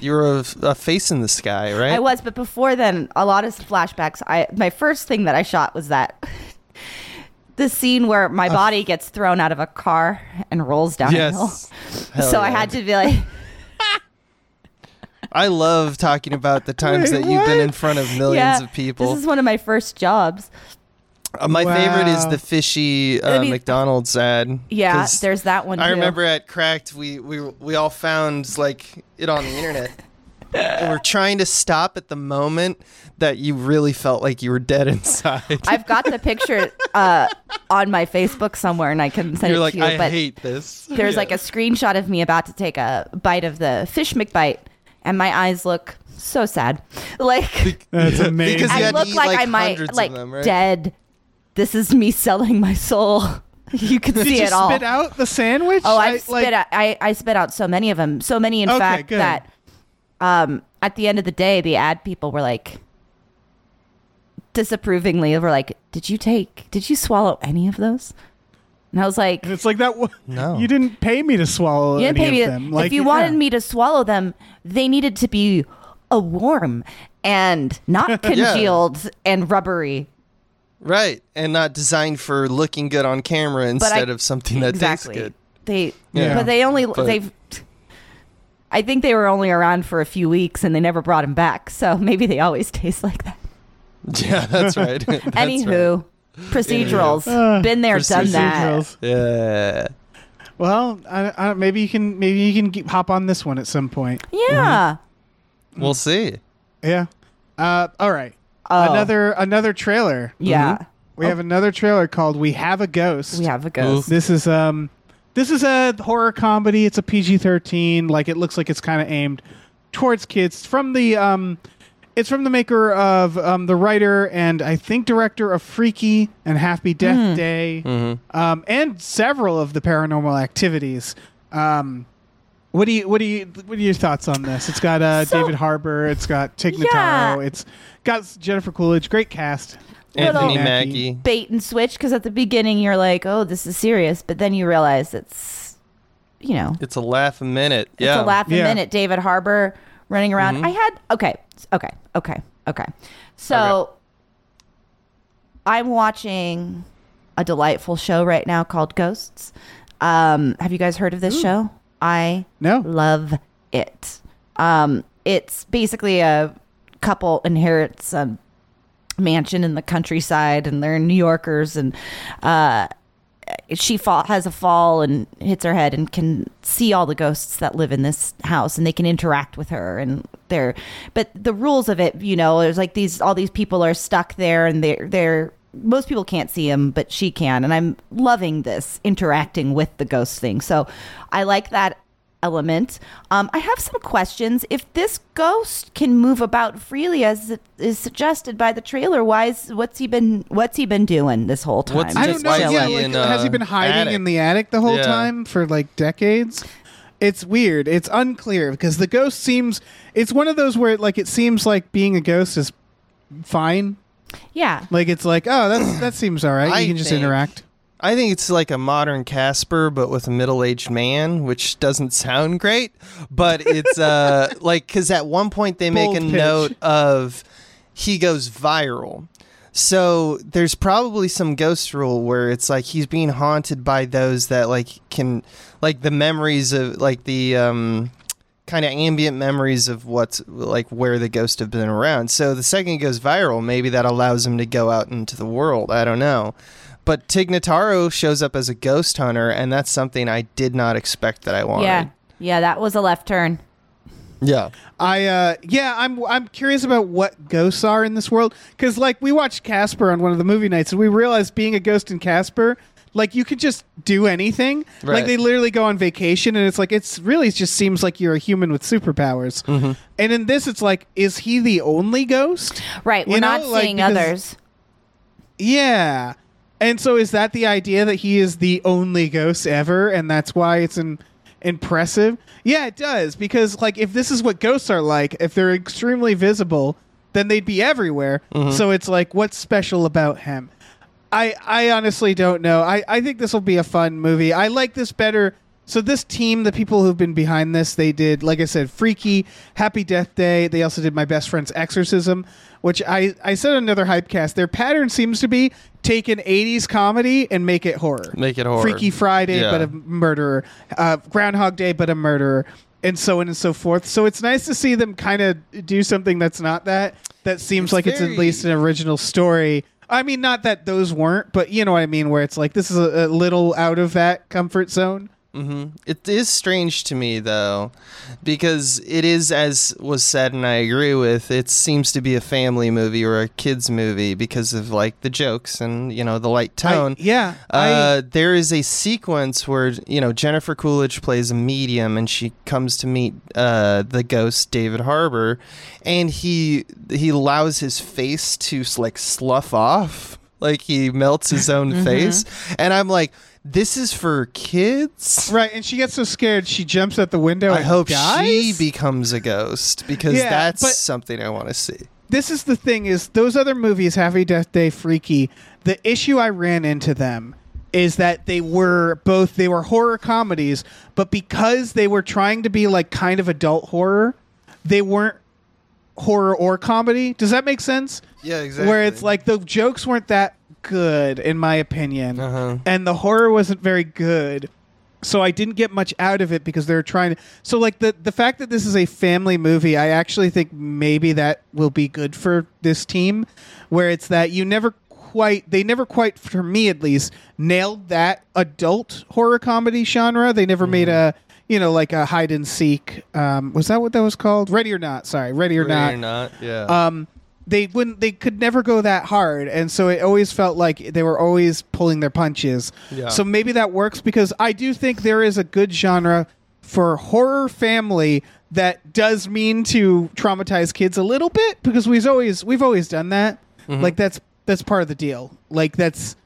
You were a, a face in the sky, right? I was, but before then, a lot of flashbacks. I my first thing that I shot was that the scene where my body gets thrown out of a car and rolls down a hill. Yes. <laughs> Hell so I had to be like, I love talking about the times Wait, that you've been in front of millions yeah, of people. This is one of my first jobs. Uh, my favorite is the fishy uh, I mean- McDonald's ad. Yeah, 'cause there's that one. I too. remember at Cracked, we, we we all found like it on the internet. And we're trying to stop at the moment that you really felt like you were dead inside. I've got the picture uh, on my Facebook somewhere, and I can send You're it like, to you. But I but hate this. there's Yeah. like a screenshot of me about to take a bite of the fish McBite, and my eyes look so sad. <laughs> Like <laughs> That's amazing. Because you I look like, like, I might like them, right? dead. This is me selling my soul. <laughs> You can Did see you it all. spit out the sandwich? Oh, I, I- spit like- out. I, I spit out so many of them. So many, in Okay, fact, good. that um, at the end of the day, the ad people were like disapprovingly. Were like, "Did you take? Did you swallow any of those?" And I was like, And it's like that. w- No. <laughs> you didn't pay me to swallow "You didn't any pay of me. them. if Like, you yeah. wanted me to swallow them, they needed to be a warm and not <laughs> congealed and rubbery." Right, and not designed for looking good on camera instead of something that exactly. tastes good. They, Yeah. but they only But- they've. I think they were only around for a few weeks and they never brought them back. So <laughs> maybe they always <laughs> taste like that. Yeah, that's right. <laughs> That's Anywho, procedurals. Uh, Been there, done that. Yeah. Well, I, I, maybe you can maybe you can get, hop on this one at some point. Yeah. We'll see. Yeah. Uh, all right. Oh. Another another trailer. Yeah. We have another trailer called "We Have a Ghost." We have a ghost. This is um, this is a horror comedy. It's a PG thirteen. Like it looks like it's kind of aimed towards kids. It's from the um, it's from the maker of um, the writer and I think director of Freaky and Happy Death Day, um, and several of the Paranormal Activities. Um, what do you what do you what are your thoughts on this? It's got uh, So- David Harbour. It's got Tig Yeah. Notaro. It's got Jennifer Coolidge. Great cast. Anthony Little- Mackie. Bait and switch because at the beginning you're like, oh, this is serious. But then you realize it's, you know, It's a laugh a minute. it's a laugh a Yeah. minute. David Harbour running around. Mm-hmm. I had, okay, okay, okay, okay. So I'm watching a delightful show right now called Ghosts. Um, have you guys heard of this show? I No. love it. Um, it's basically a couple inherits a mansion in the countryside, and they're New Yorkers, and uh, she fall, has a fall and hits her head, and can see all the ghosts that live in this house, and they can interact with her, and they're. But the rules of it, you know, there's like these all these people are stuck there, and they're they're most people can't see him, but she can. And I'm loving this interacting with the ghost thing. So I like that element. Um, I have some questions. If this ghost can move about freely as it is suggested by the trailer, why is what's he been what's he been doing this whole time? What's I don't know. Yeah, like, in, has he uh, been hiding attic? in the attic the whole Yeah. time for like decades? It's weird. It's unclear because the ghost seems. It's one of those where like it seems like being a ghost is fine. yeah. Like it's like oh that's that seems all right. I You can just think- interact. I think it's like a modern Casper, but with a middle-aged man, which doesn't sound great. But it's uh <laughs> like because at one point they make a pitch. note of he goes viral. So there's probably some ghost rule where it's like he's being haunted by those that like can like the memories of like the um kind of ambient memories of what's like where the ghost have been around. So the second he goes viral, maybe that allows him to go out into the world. I don't know. But Tig Notaro shows up as a ghost hunter, and that's something I did not expect that I wanted. Yeah. Yeah, that was a left turn. Yeah. I uh yeah, I'm I'm curious about what ghosts are in this world cuz like we watched Casper on one of the movie nights and we realized being a ghost in Casper like you could just do anything. Like they literally go on vacation and it's like it's really just seems like you're a human with superpowers. Mm-hmm. And in this it's like is he the only ghost? Right. We're You know, not like, seeing because- others. Yeah. And so is that the idea that he is the only ghost ever and that's why it's an impressive? Yeah, it does because like if this is what ghosts are like, if they're extremely visible, then they'd be everywhere. Mm-hmm. So it's like what's special about him? I I honestly don't know. I I think this will be a fun movie. I like this better. So this team, the people who've been behind this, they did like I said, Freaky, Happy Death Day. They also did My Best Friend's Exorcism, which I I said on another hypecast. Their pattern seems to be take an 80s comedy and make it horror. Make it horror. Freaky Friday, Yeah. but a murderer. Uh, Groundhog Day, but a murderer. And so on and so forth. So it's nice to see them kind of do something that's not that. That seems It's like it's at least an original story. I mean, not that those weren't, but you know what I mean, where it's like this is a, a little out of that comfort zone. It is strange to me though, because it is as was said, and I agree with. It seems to be a family movie or a kids movie because of like the jokes and you know the light tone. I, yeah. I, Uh, there is a sequence where you know Jennifer Coolidge plays a medium, and she comes to meet uh, the ghost David Harbour, and he he allows his face to like slough off, like he melts his own face, and I'm like, this is for kids. right. And she gets so scared, she jumps out the window I hope dies? she becomes a ghost because Yeah, that's something I want to see. this is the thing is those other movies happy death day freaky the issue i ran into them is that they were both they were horror comedies but because they were trying to be like kind of adult horror they weren't horror or comedy does that make sense Yeah, exactly. where it's like the jokes weren't that good in my opinion Uh-huh. and the horror wasn't very good so I didn't get much out of it because they were trying to. So like the the fact that this is a family movie, I actually think maybe that will be good for this team, where it's that you never quite they never quite for me at least nailed that adult horror comedy genre. They never made a you know like a hide and seek. Um, was that what that was called? Ready or not? Sorry, Ready or not. Ready not. or not, yeah. Um, they wouldn't. They could never go that hard, and so it always felt like they were always pulling their punches. Yeah. So maybe that works because I do think there is a good genre for horror family that does mean to traumatize kids a little bit because we've always we've always done that. Mm-hmm. Like that's that's part of the deal. Like that's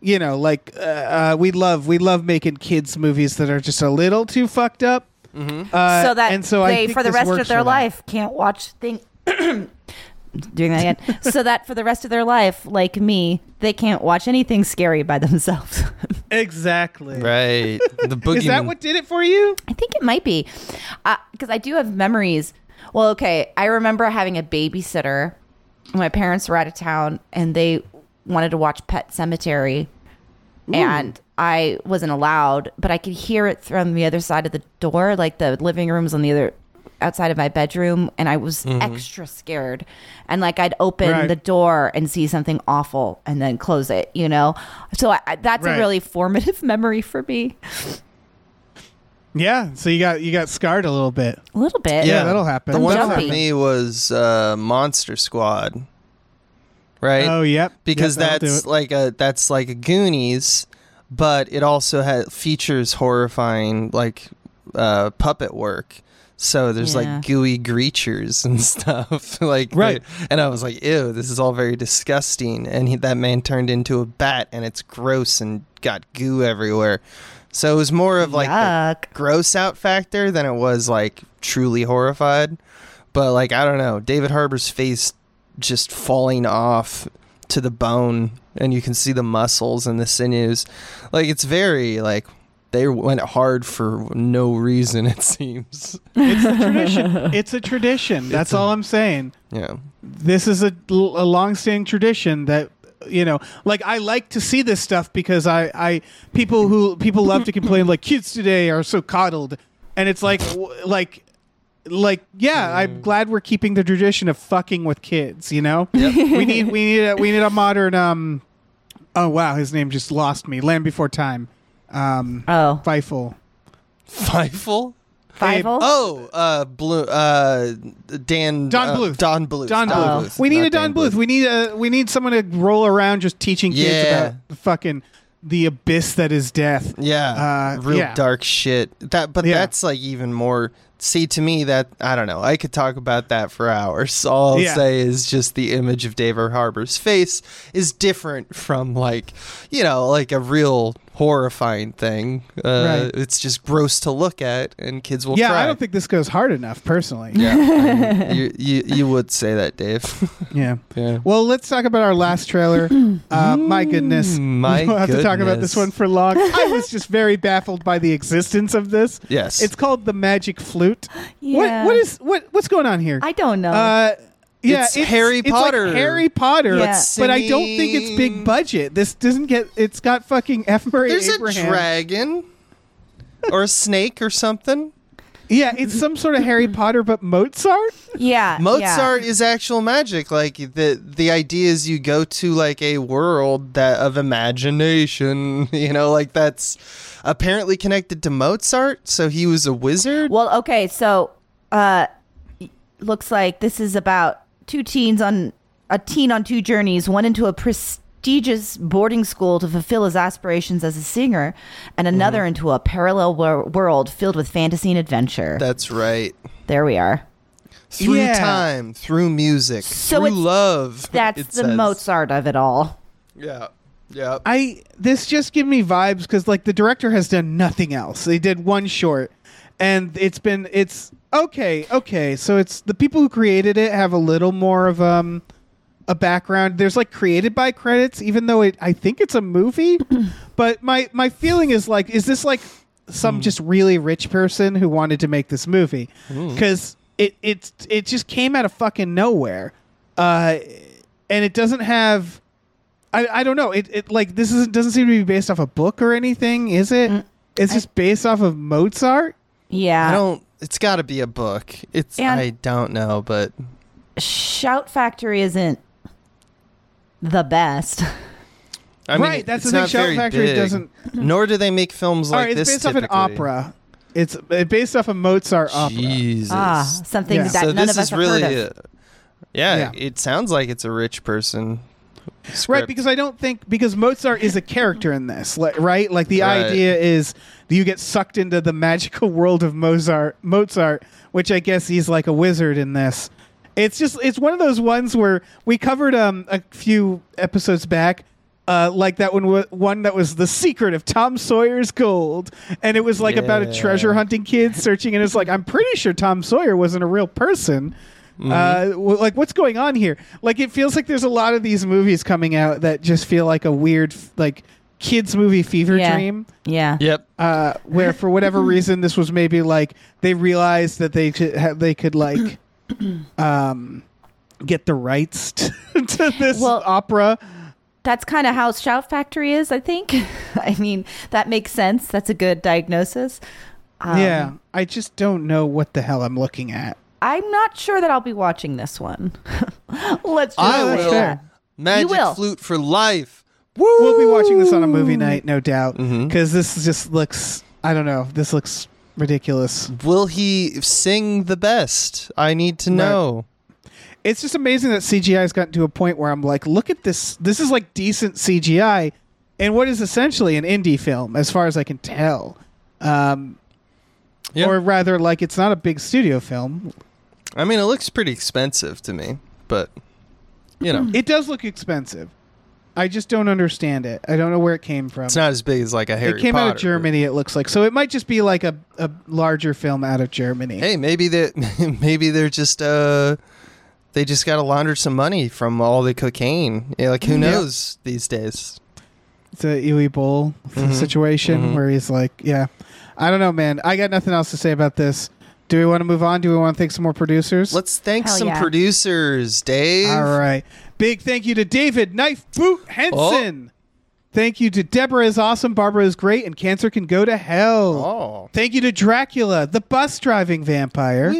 you know like uh, uh, we love we love making kids movies that are just a little too fucked up. Mm-hmm. Uh, so that and so I they, think for the rest of their for that. life, can't watch thing. <clears throat> Doing that again. so <laughs> that for the rest of their life, like me, they can't watch anything scary by themselves. <laughs> Exactly. right. The boogeyman. <laughs> Is that what did it for you? I think it might be uh, because I do have memories. Well, okay, I remember having a babysitter. My parents were out of town, and they wanted to watch Pet Sematary, and I wasn't allowed, but I could hear it from the other side of the door, like the living room's on the other outside of my bedroom, and I was extra scared. And like I'd open Right. the door and see something awful, and then close it, you know. So I, I- that's Right. a really formative <laughs> memory for me. Yeah, so you got you got scarred a little bit. A little bit. Yeah, that'll happen. The I'm one for me was uh, Monster Squad. Right? Oh, yep. because Yep, that's like a that's like a Goonies, but it also has features horrifying like uh, puppet work. So there's Yeah. like gooey creatures <laughs> and stuff, <laughs> like Right. And I was like, "Ew, this is all very disgusting." And he, that man turned into a bat, and it's gross and got goo everywhere. So it was more of like the gross out factor than it was like truly horrified. But like I don't know, David Harbour's face just falling off to the bone and you can see the muscles and the sinews. Like it's very like they went hard for no reason it seems. It's a tradition. <laughs> it's a tradition. That's all I'm saying. Yeah. This is a, a long-standing tradition that you know, like I like to see this stuff because I, I people who people love to complain like kids today are so coddled, and it's like, w- like, like yeah, I'm glad we're keeping the tradition of fucking with kids. You know, <laughs> we need we need a, we need a modern um, oh wow, his name just lost me. Land Before Time, um, Oh, Feifel. Feifel? Fievel? Oh, uh Blue uh Dan Don uh, Bluth. Don Bluth. Don Don Bluth. Bluth, We need not a Don Dan Bluth. We need a we need someone to roll around just teaching kids Yeah. about the fucking the abyss that is death. Yeah, Uh, real yeah. dark shit. That, but Yeah. that's like even more. See, to me, that I don't know. I could talk about that for hours. <laughs> All I'll Yeah. say is just the image of David Harbour's face is different from like, you know, like a real horrifying thing. Uh, Right. It's just gross to look at, and kids will. yeah, cry. I don't think this goes hard enough personally. Yeah, I mean, <laughs> you, you you would say that, Dave. <laughs> Yeah. yeah. Well, let's talk about our last trailer. <clears throat> Uh, my goodness. Mm, my we'll have to talk about this one for long. <laughs> I was just very baffled by the existence of this. Yes. It's called the Magic Flute. Yeah. What what is what what's going on here? I don't know. Uh, Yeah, It's Harry it's Potter. Like Harry Potter, Yeah. but I don't think it's big budget. This doesn't get. It's got fucking F. Murray There's Abraham. a dragon or a snake or something. Yeah, it's some sort of Harry Potter, but Mozart. Yeah. Mozart is actual magic. Like the the idea is you go to like a world that of imagination. <laughs> You know, like that's apparently connected to Mozart. So he was a wizard. Well, okay, so uh looks like this is about two teens on a teen on two journeys, one into a prestigious boarding school to fulfill his aspirations as a singer, and Mm-hmm. another into a parallel wor- world filled with fantasy and adventure. That's right. there we are. Through Yeah. time, through music, So through love. That's the says. Mozart of it all. Yeah. Yeah. I this just give me vibes because like the director has done nothing else. They did one short, and it's been it's okay. Okay, so it's the people who created it have a little more of um a background. There's like created by credits, even though it I think it's a movie. <clears throat> but my my feeling is like, is this like some just really rich person who wanted to make this movie? Because it it it just came out of fucking nowhere, uh, and it doesn't have. I, I don't know. It, it like this isn't doesn't seem to be based off a book or anything, is it? It's just based off of Mozart. Yeah. I don't. It's got to be a book. It's. And- I don't know, but Shout Factory isn't the best. I mean, right, that's it's the thing. not Shout very Factory big. doesn't. Nor do they make films like right, it's this. based off an opera. It's based off a Mozart opera. Jesus. Ah, something Yeah. that so none this of us is have really. heard of. A, yeah, Yeah. it sounds like it's a rich person. Right, because I don't think because Mozart is a character in this, right? Like the Right. idea is that you get sucked into the magical world of Mozart, Mozart, which I guess he's like a wizard in this. It's just it's one of those ones where we covered um a few episodes back. Uh, like that one, one that was the secret of Tom Sawyer's gold, and it was like about a treasure hunting kid searching, and it's like I'm pretty sure Tom Sawyer wasn't a real person. Uh, w- like what's going on here? Like it feels like there's a lot of these movies coming out that just feel like a weird f- like kids movie fever Yeah. dream. Yeah. Yep. Uh, where for whatever <laughs> reason this was maybe like they realized that they could ha- they could like <clears throat> um get the rights to, <laughs> to this Well- opera. That's kind of how Shout Factory is, I think. <laughs> I mean, that makes sense. That's a good diagnosis. Um, yeah, I just don't know what the hell I'm looking at. I'm not sure that I'll be watching this one. <laughs> Let's just I say that's will. that. Magic will. flute for life. We'll be watching this on a movie night, no doubt, because this just looks. I don't know. This looks ridiculous. Will he sing the best? I need to know. It's just amazing that CGI has gotten to a point where I'm like, look at this. This is like decent CGI, in what is essentially an indie film, as far as I can tell. Um, Yeah. Or rather, like it's not a big studio film. I mean, it looks pretty expensive to me, but you know, It does look expensive. I just don't understand it. I don't know where it came from. it's not as big as like a Harry it came Potter. out of Germany. It looks like so. It might just be like a, a larger film out of Germany. Hey, maybe they <laughs> maybe they're just uh they just got to launder some money from all the cocaine. Yeah, like who Yeah. knows these days? It's a Uwe Boll Mhm. situation Mhm. where he's like, yeah, I don't know, man. I got nothing else to say about this. Do we want to move on? Do we want to thank some more producers? Let's thank Hell some yeah. producers, Dave. All right. Big thank you to David Knife Boot Henson. Oh. Thank you to Deborah is awesome, Barbara is great, and cancer can go to hell. Oh. Thank you to Dracula, the bus driving vampire.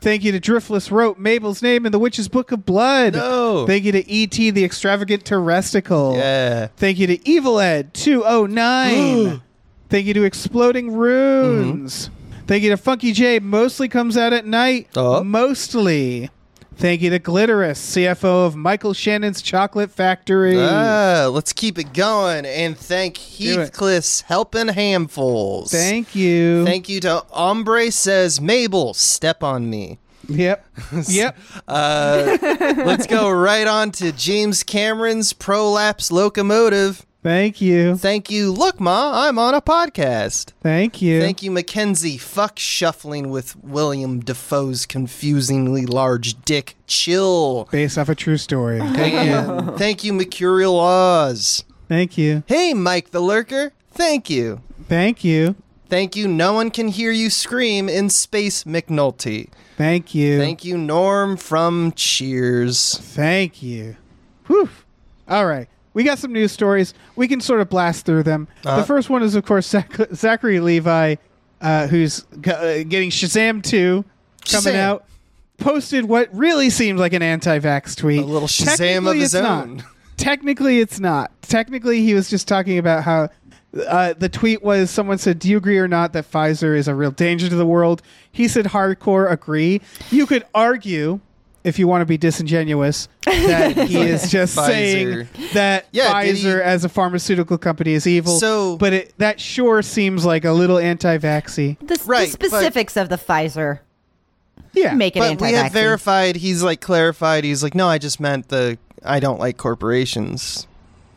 Thank you to Driftless Rope, Mabel's Name, and the Witch's Book of Blood. No. Thank you to E.T., the extravagant terresticle. Yeah. Thank you to Evil Ed 209. <gasps> Thank you to Exploding Runes. Mm-hmm. Thank you to Funky J, mostly comes out at night. Oh. Mostly. Thank you to Glitterous, CFO of Michael Shannon's Chocolate Factory. Ah, let's keep it going and thank Heathcliff's helping handfuls. Thank you. Thank you to Ombre says Mabel, step on me. Yep. <laughs> Yep. Uh, let's go right on to James Cameron's Prolapse Locomotive. Thank you. Thank you. Look, Ma, I'm on a podcast. Thank you. Thank you, Mackenzie. Fuck shuffling with William Dafoe's confusingly large dick. Chill. Based off a true story. Thank you. Thank you, Mercurial Oz. Thank you. Hey, Mike the Lurker. Thank you. Thank you. Thank you. No one can hear you scream in Space McNulty. Thank you. Thank you, Norm from Cheers. Thank you. Whew. All right. We got some news stories. We can sort of blast through them. Uh-huh. the first one is, of course, Zach- Zachary Levi, uh, who's g- uh, getting Shazam 2 coming Shazam. out, posted what really seemed like an anti vax tweet. A little Shazam Technically, of his it's not. own. Technically, it's not. Technically, he was just talking about how uh, the tweet was someone said, Do you agree or not that Pfizer is a real danger to the world? He said, Hardcore agree. You could argue, if you want to be disingenuous, that <laughs> he is just Pfizer. saying that Yeah, Pfizer he- as a pharmaceutical company is evil. So- but it, that sure seems like a little anti vaxy. The, the Right, but- specifics of the Pfizer Yeah. make it But anti we have verified. He's like clarified. He's like, no, I just meant the I don't like corporations.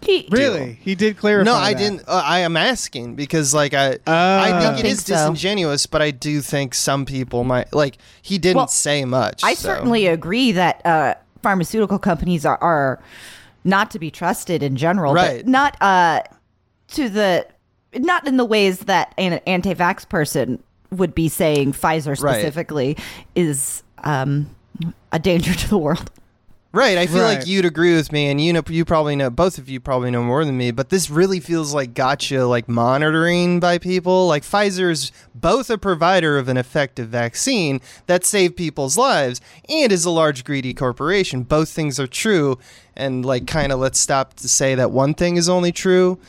He, Really? He did clarify. No, I that. didn't. Uh, I am asking because like I Oh. I think it Think is so. disingenuous, but I do think some people might like he didn't Well, say much. I so. certainly agree that uh, pharmaceutical companies are, are not to be trusted in general, Right. but not uh, to the not in the ways that an anti-vax person would be saying Pfizer Right. specifically is um, a danger <laughs> to the world. Right, I feel Right. like you'd agree with me, and you know, you probably know. Both of you probably know more than me, but this really feels like gotcha, like monitoring by people. Like Pfizer's both a provider of an effective vaccine that saved people's lives, and is a large greedy corporation. Both things are true, and like, kind of, let's stop to say that one thing is only true.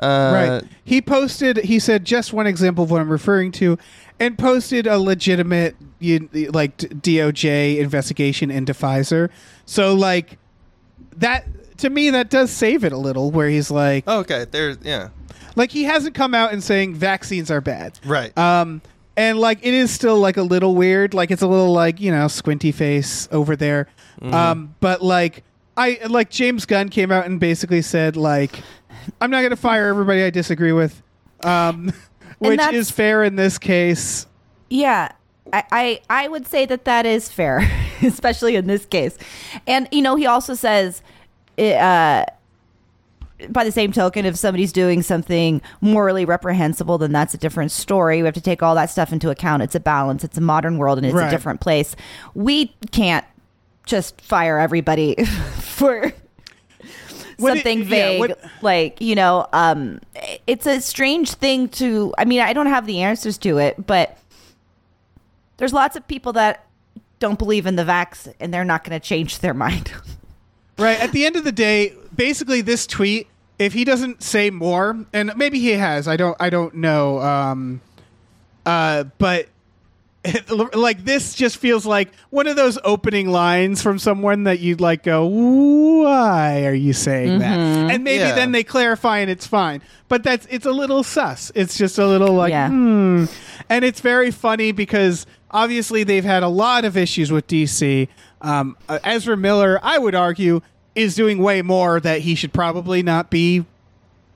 Uh, right. He posted. He said just one example of what I'm referring to, and posted a legitimate, you, like DOJ investigation into Pfizer. So like that to me, that does save it a little. Where he's like, Okay, there's Yeah. like he hasn't come out and saying vaccines are bad. Right. Um, and like it is still like a little weird. Like it's a little like you know squinty face over there. Um, but like I like James Gunn came out and basically said like I'm not gonna fire everybody I disagree with, um, <laughs> which is fair in this case. Yeah, I, I I would say that that is fair, <laughs> especially in this case. And you know, he also says, uh, by the same token, if somebody's doing something morally reprehensible, then that's a different story. We have to take all that stuff into account. It's a balance. It's a modern world, and it's Right. a different place. We can't just fire everybody <laughs> for What it- something yeah, vague what- like you know um it's a strange thing to i mean i don't have the answers to it but there's lots of people that don't believe in the vax and they're not going to change their mind <laughs> Right. At the end of the day, basically this tweet, if he doesn't say more, and maybe he has, I don't I don't know. Um uh but <laughs> like this just feels like one of those opening lines from someone that you'd like go, why are you saying that? And maybe Yeah. then they clarify and it's fine. But that's it's a little sus. It's just a little like Yeah. hmm. And it's very funny because obviously they've had a lot of issues with DC. Um, uh, Ezra Miller, I would argue, is doing way more that he should probably not be,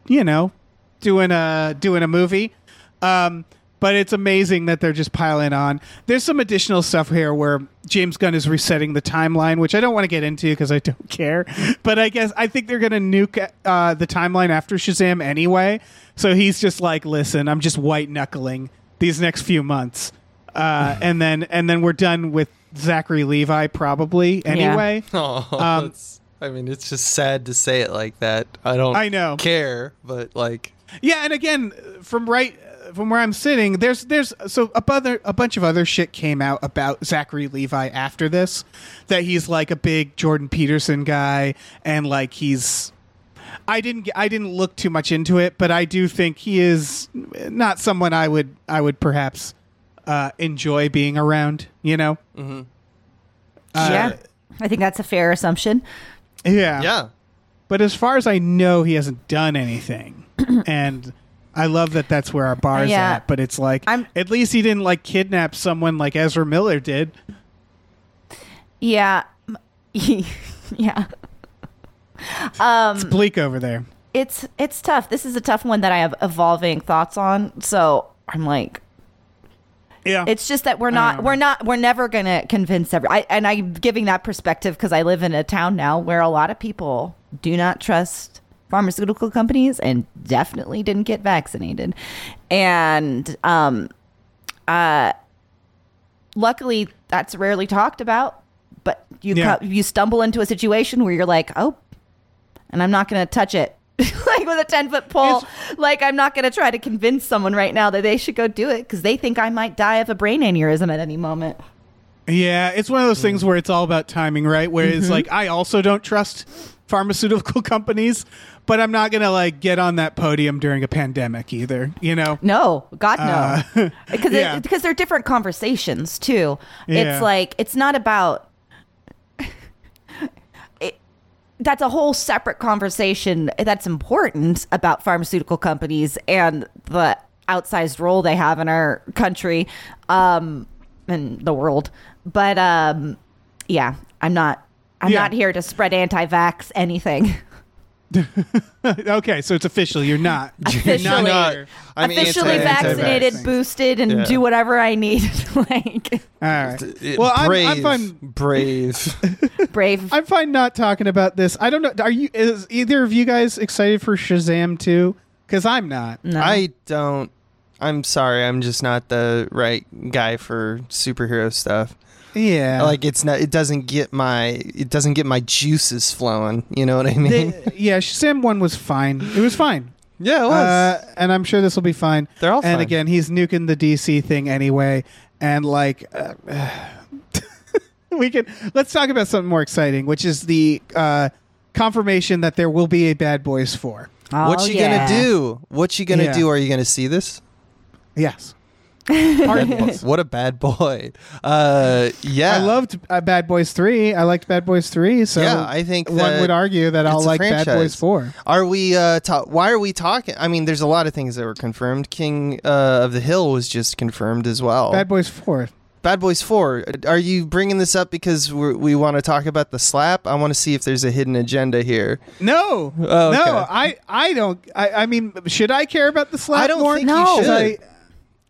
you know, doing a doing a movie. Um, but it's amazing that they're just piling on. There's some additional stuff here where James Gunn is resetting the timeline, which I don't want to get into because I don't <laughs> care. But I guess I think they're going to nuke uh, the timeline after Shazam anyway. So he's just like, listen, I'm just white knuckling these next few months, uh, and then and then we're done with Zachary Levi probably anyway. Yeah. <laughs> Oh, Um, it's- I mean, it's just sad to say it like that. I don't. I know. care, but like, Yeah, and again, from right from where I'm sitting, there's there's so a other a bunch of other shit came out about Zachary Levi after this, that he's like a big Jordan Peterson guy, and like he's. I didn't I didn't look too much into it, but I do think he is not someone I would I would perhaps uh, enjoy being around. You know. Mm-hmm. yeah i think that's a fair assumption Yeah. yeah, But as far as I know, he hasn't done anything, <clears throat> and I love that that's where our bar's Yeah. at. But it's like I'm- at least he didn't like kidnap someone like Ezra Miller did. yeah <laughs> yeah um, It's bleak over there. it's it's tough this is a tough one that i have evolving thoughts on so i'm like Yeah. It's just that we're not we're not we're never gonna convince every. I, and I'm giving that perspective because I live in a town now where a lot of people do not trust pharmaceutical companies and definitely didn't get vaccinated, and um, uh, luckily that's rarely talked about. But you Yeah. co- you stumble into a situation where you're like, oh, and I'm not going to touch it. <laughs> like with a 10 foot pole. Like, I'm not going to try to convince someone right now that they should go do it because they think I might die of a brain aneurysm at any moment. Yeah, it's one of those things where it's all about timing, right? Where it's Mm-hmm. like I also don't trust pharmaceutical <laughs> companies, but I'm not gonna like get on that podium during a pandemic either. You know? No, God no, Uh, <laughs> because yeah. it, because they're different conversations too. Yeah. It's like it's not about. <laughs> It, that's a whole separate conversation that's important about pharmaceutical companies and the outsized role they have in our country, um, and the world. But um, yeah, I'm not. I'm Yeah. not here to spread anti-vax anything. <laughs> okay, so it's official. You're not. Officially. <laughs> You're not. Not- I'm Officially anti- vaccinated, anti-vax. boosted, and Yeah. do whatever I need. <laughs> like All right. It- Well, I'm, brave, I'm fine. brave. brave. I'm fine not talking about this. I don't know. Are you? Is either of you guys excited for Shazam 2? Because I'm not. No. I don't. I'm sorry. I'm just not the right guy for superhero stuff. Yeah. Like it's not. It doesn't get my. It doesn't get my juices flowing. You know what I mean? The- <laughs> yeah, Shazam 1 was fine. It was fine. yeah, it was. Uh, and I'm sure this will be fine. They're all And fine. again, he's nuking the DC thing anyway. And like, uh, <laughs> we can let's talk about something more exciting, which is the uh, confirmation that there will be a Bad Boys Four. what Oh, you yeah. gonna do? What you gonna Yeah. do? Are you gonna see this? Yes, <laughs> what a bad boy. Uh, yeah. I loved uh, Bad Boys Three. I liked Bad Boys Three. So Yeah, I think one would argue that I'll it's a like Bad. Boys Four. Are we? Uh, ta- why are we talking? I mean, there's a lot of things that were confirmed. King uh, of the Hill was just confirmed as well. Bad Boys Four. Bad Boys Four. Are you bringing this up because we're, we want to talk about the slap? I want to see if there's a hidden agenda here. No, Oh, okay. no, I, I don't. I, I mean, should I care about the slap I don't more? think you No. Should should. I-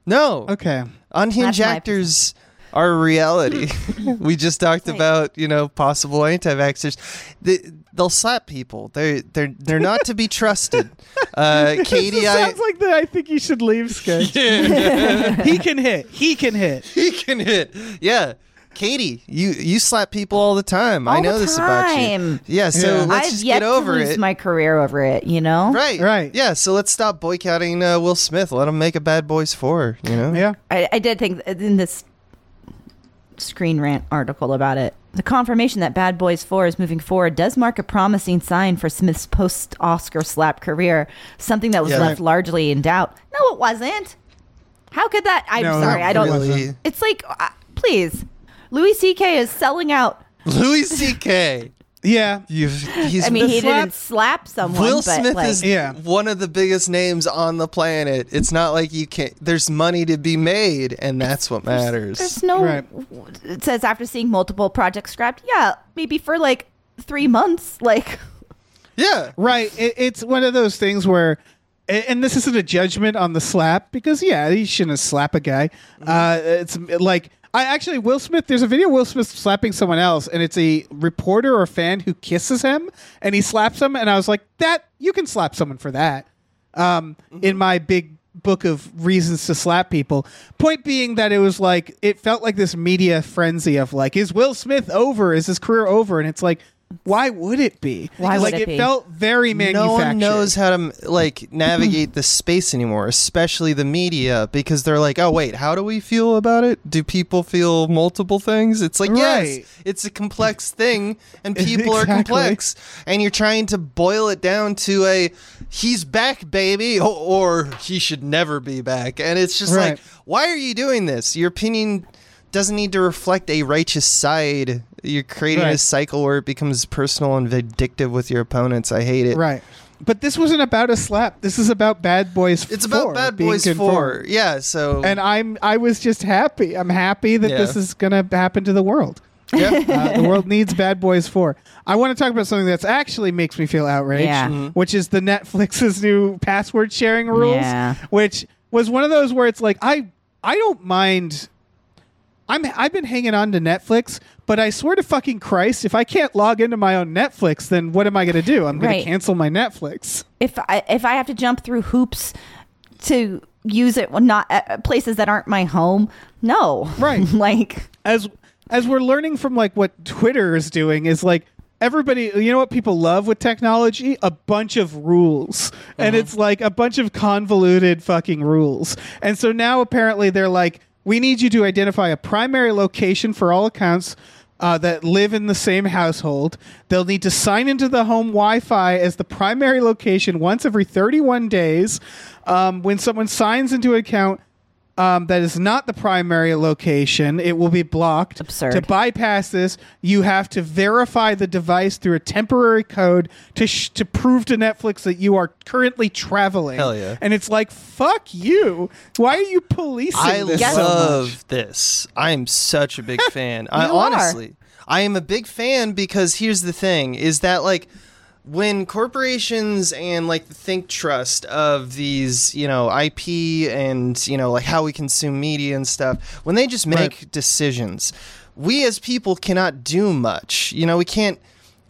No, okay. unhinged That's my actors are reality. <laughs> <laughs> we just talked Right. about you know possible anti-vaxxers. They, they'll slap people. They're they're they're not to be trusted. <laughs> Uh, Katie, This I sounds like that. I think you should leave, Sketch. he can hit. He can hit. he can hit. Yeah. Katie, you you slap people all the time. I know the this about you. Yeah, so Yeah. let's I've just yet get over to lose it. my career over it. You know, right, Right. Yeah, so let's stop boycotting uh, Will Smith. Let him make a Bad Boys Four. You know. Yeah. I, I did think in this Screen Rant article about it, the confirmation that Bad Boys 4 is moving forward does mark a promising sign for Smith's post Oscar slap career, something that was Yeah. left largely in doubt. No, it wasn't. How could that? I'm No, sorry, that I don't. really- It's like, uh, please, Louis C.K. is selling out. Louis C.K. <laughs> Yeah. You've, he's I mean, he slap- didn't slap someone. Will but, Smith like, is Yeah. one of the biggest names on the planet. It's not like you can't. There's money to be made, and that's what matters. There's no. Right. It says after seeing multiple projects scrapped. Yeah, maybe for like three months. Like, yeah, Right. It, it's one of those things where, a- and this isn't a judgment on the slap because yeah, he shouldn't slap a guy. Uh, it's like I actually Will Smith. There's a video of Will Smith slapping someone else, and it's a reporter or fan who kisses him, and he slaps him, and I was like, that you can slap someone for that. Um, in my big book of reasons to slap people. Point being that it was like it felt like this media frenzy of like, is Will Smith over? Is his career over? And it's like. Why would it be? Why would like it it be? felt very manufactured. no one knows how to like navigate the space anymore, especially the media, because they're like, oh wait, how do we feel about it? Do people feel multiple things? It's like Right. yes, it's a complex thing, and <laughs> people are complex, and you're trying to boil it down to a he's back, baby, or, or he should never be back, and it's just Right. like, why are you doing this? Your opinion doesn't need to reflect a righteous side. You're creating a cycle where it becomes personal and vindictive with your opponents. I hate it. Right. But this wasn't about a slap. This is about Bad Boys. It's 4 about Bad Boys confirmed. Four. Yeah. So And I'm I was just happy. I'm happy that Yeah. this is gonna happen to the world. yeah. <laughs> Uh, the world needs Bad Boys 4. I want to talk about something that's actually makes me feel outraged, Yeah. Mm-hmm. which is the Netflix's new password sharing rules, Yeah. which was one of those where it's like I I don't mind I'm I've been hanging on to Netflix, but I swear to fucking Christ, if I can't log into my own Netflix, then what am I going to do? I'm going Right. to cancel my Netflix. if I if I have to jump through hoops to use it when not at places that aren't my home. No. Right. <laughs> like as as we're learning from like what Twitter is doing is like everybody you know what people love with technology a bunch of rules and uh-huh. it's like a bunch of convoluted fucking rules and so now apparently they're like we need you to identify a primary location for all accounts uh, that live in the same household. They'll need to sign into the home Wi Fi as the primary location once every 31 days. Um, when someone signs into an account, um, that is not the primary location, it will be blocked. Absurd. To bypass this, you have to verify the device through a temporary code to sh- to prove to Netflix that you are currently traveling. Hell yeah. And it's like, fuck you. Why are you policing I this Yes. so much? love this. I am such a big <laughs> fan. I You are. honestly, I am a big fan because here's the thing: is that like when corporations and like the think trust of these, you know, IP and you know like how we consume media and stuff, when they just make Right. decisions, we as people cannot do much. You know, we can't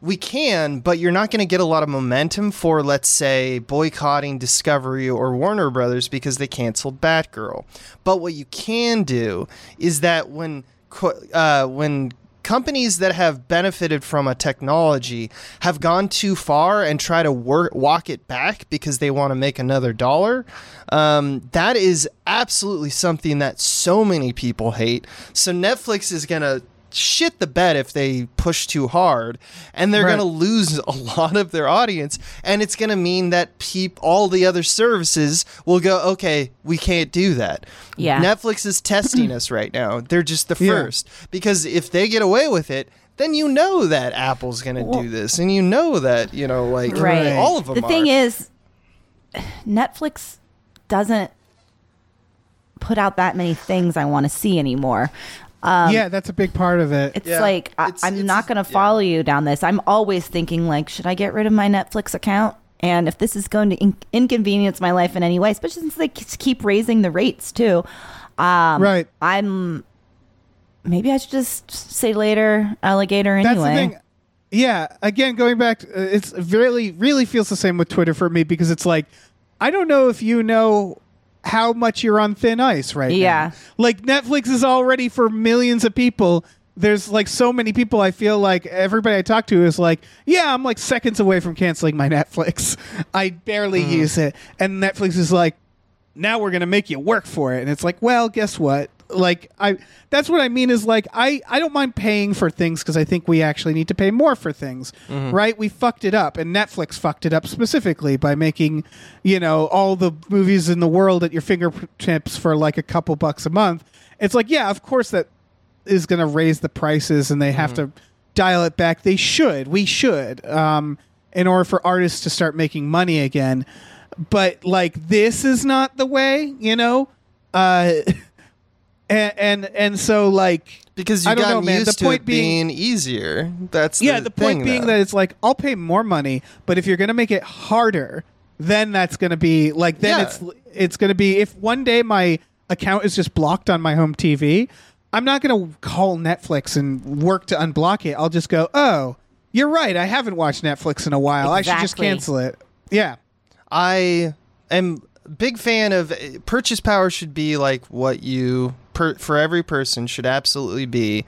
we can, but you're not going to get a lot of momentum for, let's say, boycotting Discovery or Warner Brothers because they canceled Batgirl. But what you can do is that when uh, when companies that have benefited from a technology have gone too far and try to work, walk it back because they want to make another dollar, um, that is absolutely something that so many people hate. So Netflix is going to shit the bed if they push too hard and they're Right. going to lose a lot of their audience and it's going to mean that peop- all the other services will go okay we can't do that Yeah. netflix is testing us right now they're just the Yeah. first because if they get away with it then you know that apple's going to do this and you know that you know like Right. all of them the thing are. is netflix doesn't put out that many things i want to see anymore yeah, that's a big part of it. it's Yeah. like I, It's- i'm it's- not going to yeah. follow you down this i'm always thinking like should i get rid of my netflix account and if this is going to in- inconvenience my life in any way especially since they keep raising the rates too um, right. i'm maybe i should just say later alligator That's anyway the thing. Yeah, again, going back, to, uh, it's really, really feels the same with Twitter for me because it's like, I don't know if you know how much you're on thin ice right Yeah. now. Like Netflix is already for millions of people. There's like so many people. I feel like everybody I talk to is like, yeah, I'm like seconds away from canceling my <laughs> Netflix. I barely hmm. use it, and Netflix is like, now we're gonna make you work for it and it's like well guess what like i that's what i mean is like i i don't mind paying for things because i think we actually need to pay more for things right? We fucked it up and netflix fucked it up specifically by making you know all the movies in the world at your fingertips for like a couple bucks a month. It's like yeah of course that is going to raise the prices and they have to dial it back. They should we should um in order for artists to start making money again. But like this is not the way you know? Uh <laughs> and and, and so like because I you've don't know, gotten man. The to point it being- being, easier that's yeah the, the point thing, being though. that it's like i'll pay more money but if you're gonna make it harder then that's gonna be like then Yeah. it's it's gonna be if one day my account is just blocked on my home tv i'm not gonna call netflix and work to unblock it i'll just go oh you're right i haven't watched netflix in a while i should just cancel it yeah I am a big fan of purchase power should be like what you per, for every person should absolutely be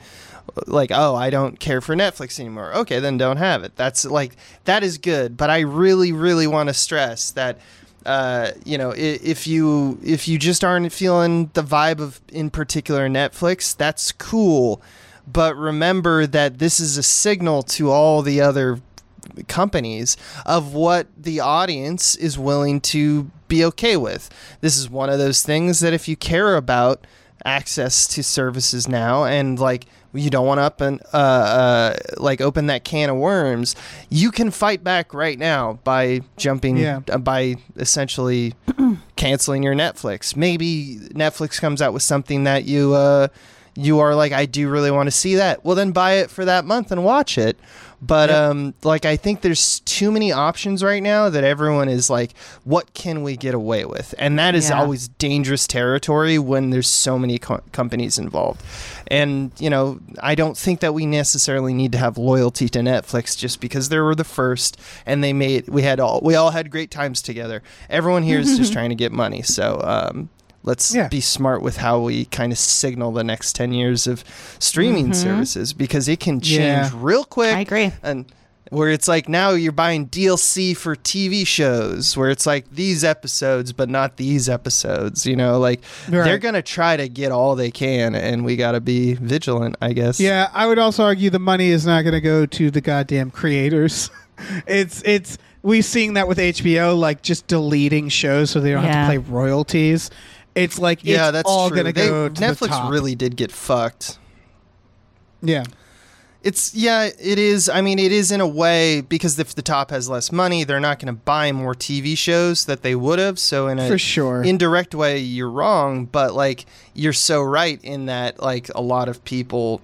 like oh I don't care for Netflix anymore. Okay, then don't have it. That's like that is good, but I really really want to stress that uh, you know, if you if you just aren't feeling the vibe of in particular Netflix, that's cool. But remember that this is a signal to all the other companies of what the audience is willing to be okay with. This is one of those things that if you care about access to services now and like you don't want to up and uh, uh, like open that can of worms, you can fight back right now by jumping Yeah. uh, by essentially <clears throat> canceling your Netflix. Maybe Netflix comes out with something that you uh, you are like, I do really want to see that. Well, then buy it for that month and watch it. But um, like I think there's too many options right now that everyone is like, what can we get away with? And that is Yeah. always dangerous territory when there's so many co- companies involved. And you know, I don't think that we necessarily need to have loyalty to Netflix just because they were the first and they made we had all we all had great times together. Everyone here is just <laughs> trying to get money. So um, let's Yeah. be smart with how we kind of signal the next 10 years of streaming mm-hmm. services because it can change Yeah. real quick I agree. and where it's like now you're buying DLC for TV shows where it's like these episodes but not these episodes you know like they're going to try to get all they can and we got to be vigilant I guess Yeah, I would also argue the money is not going to go to the goddamn creators. <laughs> it's it's we've seen that with HBO, like just deleting shows so they don't have to pay royalties. It's like yeah it's that's all true going to They- go to Netflix really did get fucked Yeah, It's yeah, it is. I mean, it is in a way because if the top has less money, they're not going to buy more TV shows that they would have. So in a For sure. indirect way, you're wrong. But like, you're so right in that like a lot of people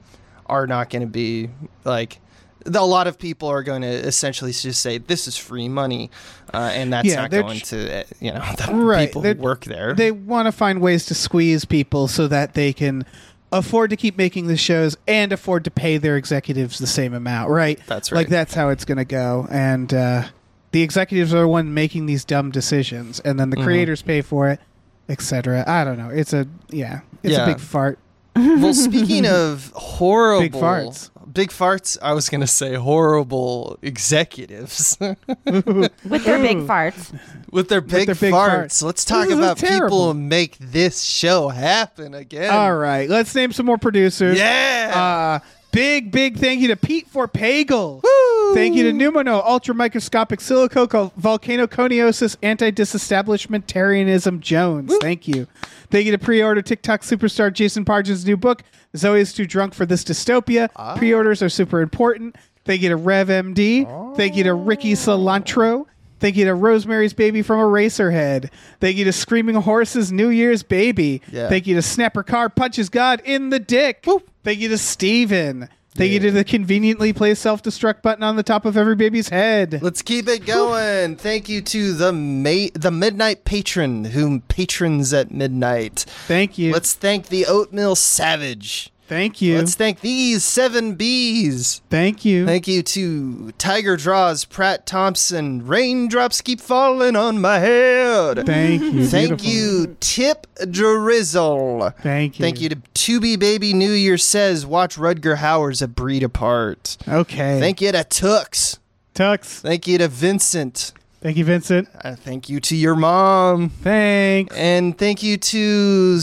are not going to be like. A lot of people are going to essentially just say this is free money, uh, and that's Yeah, not going to uh, you know <laughs> the Right, people who work there. they want to find ways to squeeze people so that they can afford to keep making the shows and afford to pay their executives the same amount, right? That's right. Like that's how it's going to go, and uh, the executives are the one making these dumb decisions, and then the Mm-hmm. creators pay for it, etc. I don't know. It's a yeah, it's Yeah. a big fart. well, speaking <laughs> of horrible Big farts. I was gonna say horrible executives <laughs> With their big farts. with their big, their big farts. farts. Let's talk This about terrible. people who make this show happen again. All right, let's name some more producers. Yeah. Uh, big, big thank you to Pete for Pagel. Woo! Thank you to Pneumono, ultramicroscopic silico, volcanoconiosis, anti-disestablishmentarianism Jones. Thank you. Thank you to pre-order TikTok superstar Jason Pargin's new book, Zoey is Too Drunk for This Dystopia. Ah. Pre-orders are super important. Thank you to Rev MD. Oh. Thank you to Ricky Cilantro. Thank you to Rosemary's Baby from Eraserhead. Thank you to Screaming Horses New Year's Baby. Yeah. Thank you to Snapper Car Punches God in the Dick. Thank you to Steven. Thank you to the conveniently placed self destruct button on the top of every baby's head. Let's keep it going. Thank you to the ma- the midnight patron whom patrons at midnight. Thank you. Let's thank the oatmeal savage. Thank you. Let's thank these seven bees. Thank you. Thank you to Tiger Draws, Pratt Thompson. Raindrops keep falling on my head. Thank you. Thank Beautiful. you, Tip Drizzle. Thank you. Thank you to Tubi Baby New Year says, watch Rutger Hauer's A Breed Apart. Okay. Thank you to Tux. Tux. Thank you to Vincent. Thank you, Vincent. Uh, thank you to your mom. Thanks. And thank you to,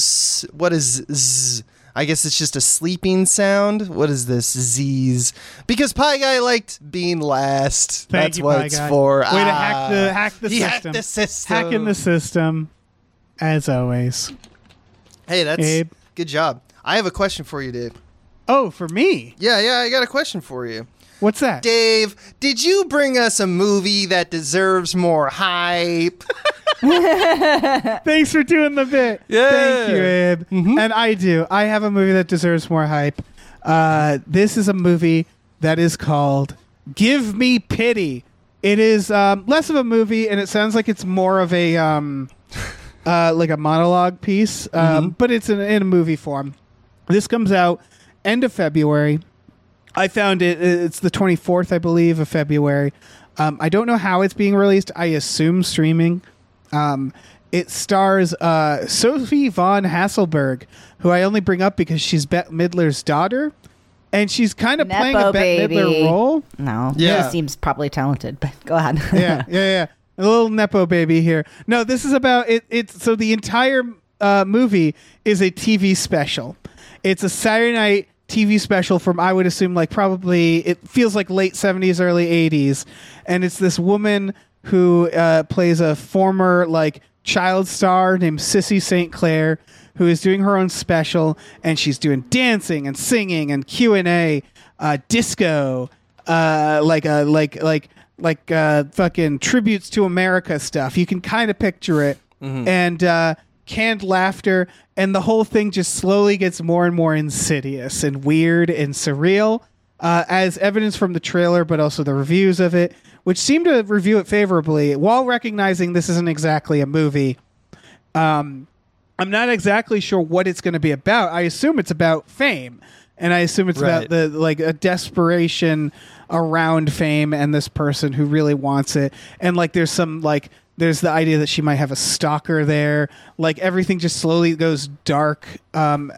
what is z? I guess it's just a sleeping sound. What is this? Z's. Because Pie Guy liked being last. Thank That's you, what Pie it's Guy. for. Way to hack Ah. the hack the he system. hacked the system. Hacking the system, as always. Hey, that's Abe. good job. I have a question for you, Dave. Oh, for me. Yeah, yeah, I got a question for you. What's that? Dave, did you bring us a movie that deserves more hype? <laughs> Thanks for doing the bit. Yeah. Thank you, Abe. Mm-hmm. And I do. I have a movie that deserves more hype. Uh, this is a movie that is called Give Me Pity. It is um, less of a movie, and it sounds like it's more of a um, <laughs> uh, like a monologue piece, um, Mm-hmm. but it's in, in a movie form. This comes out end of February. I found it. It's the 24th, I believe, of February. Um, I don't know how it's being released. I assume streaming. Um, it stars uh, Sophie von Haselberg, who I only bring up because she's Bette Midler's daughter, and she's kind of playing a Nepo Bette baby. Midler role. No. Yeah. He seems probably talented, but go <laughs> ahead. yeah, yeah, yeah. A little nepo baby here. No, this is about it. It's so the entire uh, movie is a TV special. It's a Saturday night TV special from I would assume like probably it feels like late seventies, early eighties, and it's this woman who uh, plays a former like child star named Sissy St. Clair who is doing her own special, and she's doing dancing and singing and Q and A, uh, disco, uh, like a like like like uh, fucking tributes to America stuff. You can kind of picture it, and uh, canned laughter, and the whole thing just slowly gets more and more insidious and weird and surreal, uh, as evidence from the trailer, but also the reviews of it, which seem to review it favorably, while recognizing this isn't exactly a movie. Um, I'm not exactly sure what it's going to be about. I assume it's about fame, and I assume it's Right. about the like a desperation around fame and this person who really wants it. And like, there's some like there's the idea that she might have a stalker there. Like everything just slowly goes dark. Um,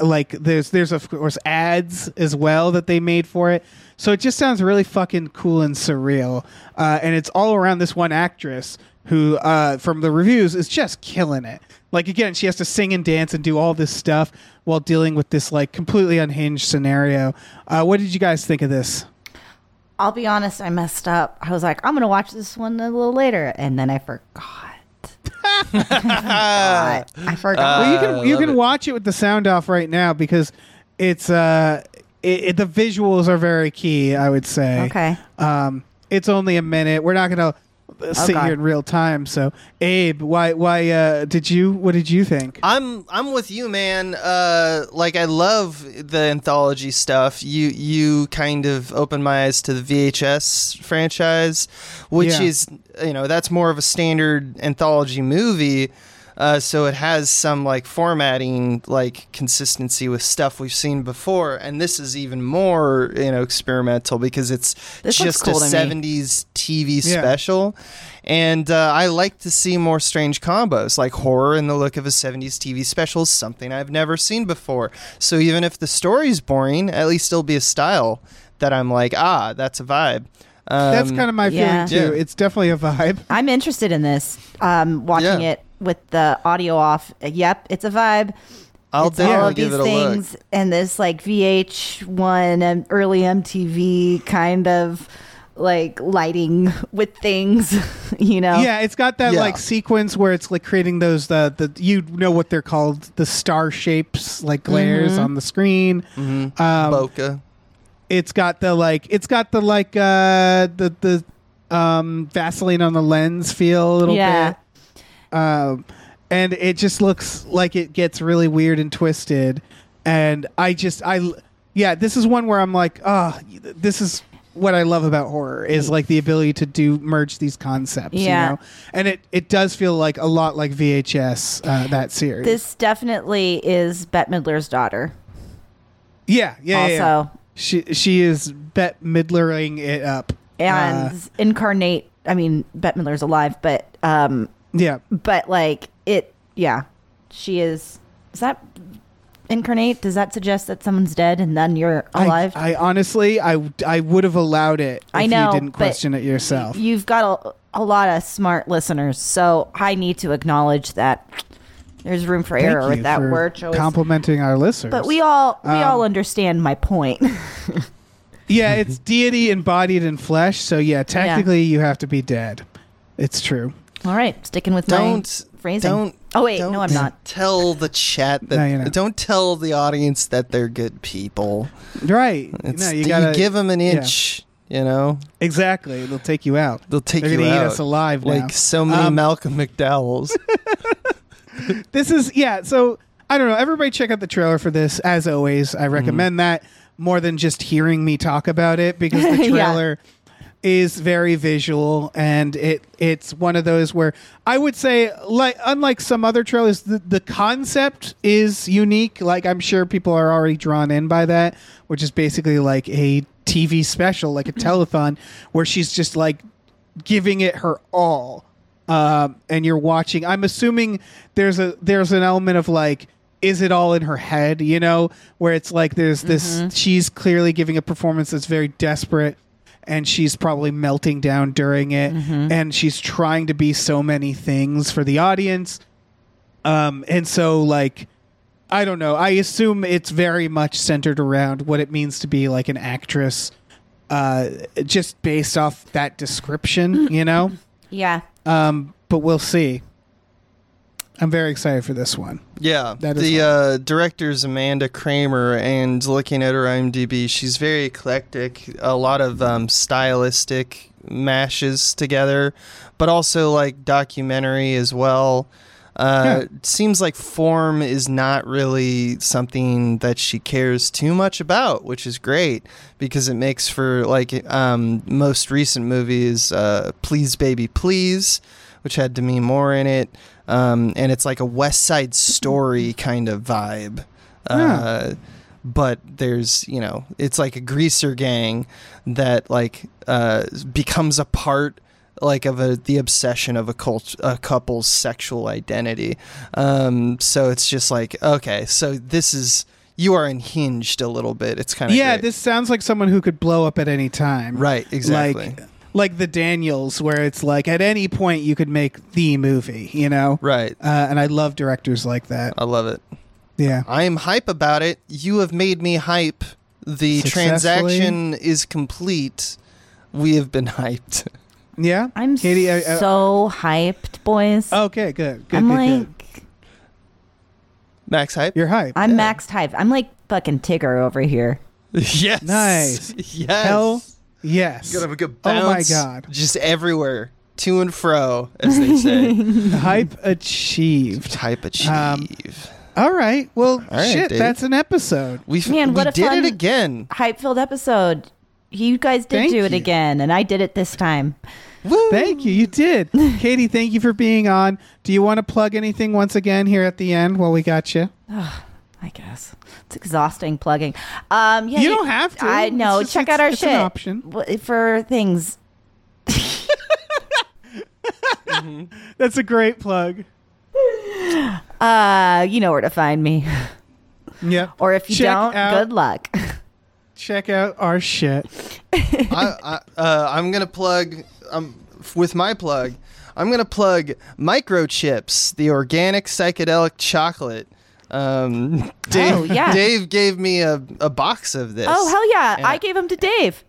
like there's there's of course ads as well that they made for it. So it just sounds really fucking cool and surreal. Uh, and it's all around this one actress who, uh, from the reviews, is just killing it. Like again, she has to sing and dance and do all this stuff while dealing with this like completely unhinged scenario. Uh, what did you guys think of this? I'll be honest, I messed up. I was like, I'm gonna watch this one a little later, and then I forgot. <laughs> I forgot. I forgot. well, you can you can it. watch it with the sound off right now because it's uh it, it- the visuals are very key. I would say. okay. Um, it's only a minute. We're not gonna uh, sit Okay. here in real time. So, Abe, why why uh, did you? What did you think? I'm I'm with you, man. Uh, like I love the anthology stuff. You you kind of opened my eyes to the VHS franchise, which Yeah. is you know that's more of a standard anthology movie. Uh, so it has some like formatting, like consistency with stuff we've seen before, and this is even more you know experimental because it's This just cool a to me. '70s TV Yeah. special. And uh, I like to see more strange combos, like horror in the look of a 70s TV special, is something I've never seen before. So even if the story's boring, at least it'll be a style that I'm like, ah, that's a vibe. Um, That's kind of my yeah. feeling too. Yeah. It's definitely a vibe. I'm interested in this. Um, watching Yeah. it with the audio off. Yep, it's a vibe. I'll it's all of give these it a things look. and this like VH1 and early MTV kind of like lighting <laughs> with things, <laughs> you know. Yeah, it's got that Yeah. like sequence where it's like creating those the the you know what they're called the star shapes like glares Mm-hmm. on the screen. Mhm. Um, Bokeh. it's got the like it's got the like uh the the um Vaseline on the lens feel a little Yeah. bit. Um and it just looks like it gets really weird and twisted and I just I yeah, this is one where I'm like, oh, this is what I love about horror is like the ability to do merge these concepts, Yeah. you know. And it it does feel like a lot like VHS uh, that series. This definitely is Bette Midler's daughter. yeah, yeah, yeah, yeah. also. She she is bet midlering it up. And Uh, incarnate I mean, Bette Midler's alive, but um yeah. but like it yeah. She is is that incarnate? Does that suggest that someone's dead and then you're alive? I, I honestly, I, I would have allowed it if I know, you didn't question it yourself. You've got a, a lot of smart listeners, so I need to acknowledge that there's room for Thank error with that word choice. Complimenting our listeners. but we all we all Um, understand my point. <laughs> yeah, it's deity embodied in flesh. So yeah, technically you have to be dead. It's true. All right, sticking with Don't my phrasing. Don't. oh wait, don't no, I'm not. Tell the chat that. No, you're not. Don't tell the audience that they're good people. Right. It's, no, you you, gotta give them an yeah. inch. You know, exactly. They'll take you out. they'll take you out. They're you gonna eat us alive now. like so many Um, Malcolm McDowells. <laughs> this is yeah so i don't know everybody check out the trailer for this as always i recommend that more than just hearing me talk about it because the <laughs> Yeah. Is very visual and it it's one of those where i would say like unlike some other trailers the, the concept is unique. Like i'm sure people are already drawn in by that which is basically like a tv special like a telethon where she's just like giving it her all um, and you're watching. I'm assuming there's a there's an element of like is it all in her head you know? Where it's like there's this she's clearly giving a performance that's very desperate and she's probably melting down during it. And she's trying to be so many things for the audience. Um and so like i don't know. I assume it's very much centered around what it means to be like an actress uh just based off that description you know? <laughs> Yeah, um, but we'll see. I'm very excited for this one. Yeah, That is the uh, director's Amanda Kramer, and looking at her IMDb, she's very eclectic. A lot of um, stylistic mashes together, but also like documentary as well. Uh, Yeah. Seems like form is not really something that she cares too much about, which is great because it makes for like um, most recent movies, uh, Please Baby Please, which had Demi Moore in it, um, and it's like a West Side Story kind of vibe. Uh, but there's you know it's like a greaser gang that like uh, becomes a part like of a the obsession of a cult a couple's sexual identity. Um so it's just like okay so this is you are unhinged a little bit. It's kind of yeah, this sounds like someone who could blow up at any time. right exactly. Like, like the Daniels, where it's like at any point you could make the movie, you know? right Uh, and I love directors like that. i love it Yeah. i am hype about it you have made me hype the transaction is complete we have been hyped <laughs> Yeah. I'm Katie. I- I- so hyped, boys. okay. Good. Good. I'm good, like, good. max hype You're hype. I'm maxed hype. I'm like fucking Tigger over here. <laughs> yes Nice. <laughs> yes Hell yes. You Gonna have a good Oh my God. just everywhere to and fro as they say <laughs> hype achieved. type achieve Um, All right. Well, right, shit. Dave. That's an episode. we Man, we what a did fun- it again Hype filled episode. You guys did Thank do it you. again, and I did it this time. Woo! Thank you. You did. <laughs> Katie, thank you for being on. Do you want to plug anything once again here at the end while we got you? <sighs> I guess it's exhausting plugging. Um, yeah, You don't have to. I know. Just- Check out our it's shit an option. For things. <laughs> That's a great plug. Uh, you know where to find me, Yeah. or if you Check don't, out- good luck. Check out our shit. I, I, uh, I'm gonna plug um, with my plug. I'm gonna plug microchips, the organic psychedelic chocolate. Um, <laughs> Dave, Oh, yeah. Dave gave me a, a box of this. oh hell yeah! Yeah. I gave them to Dave.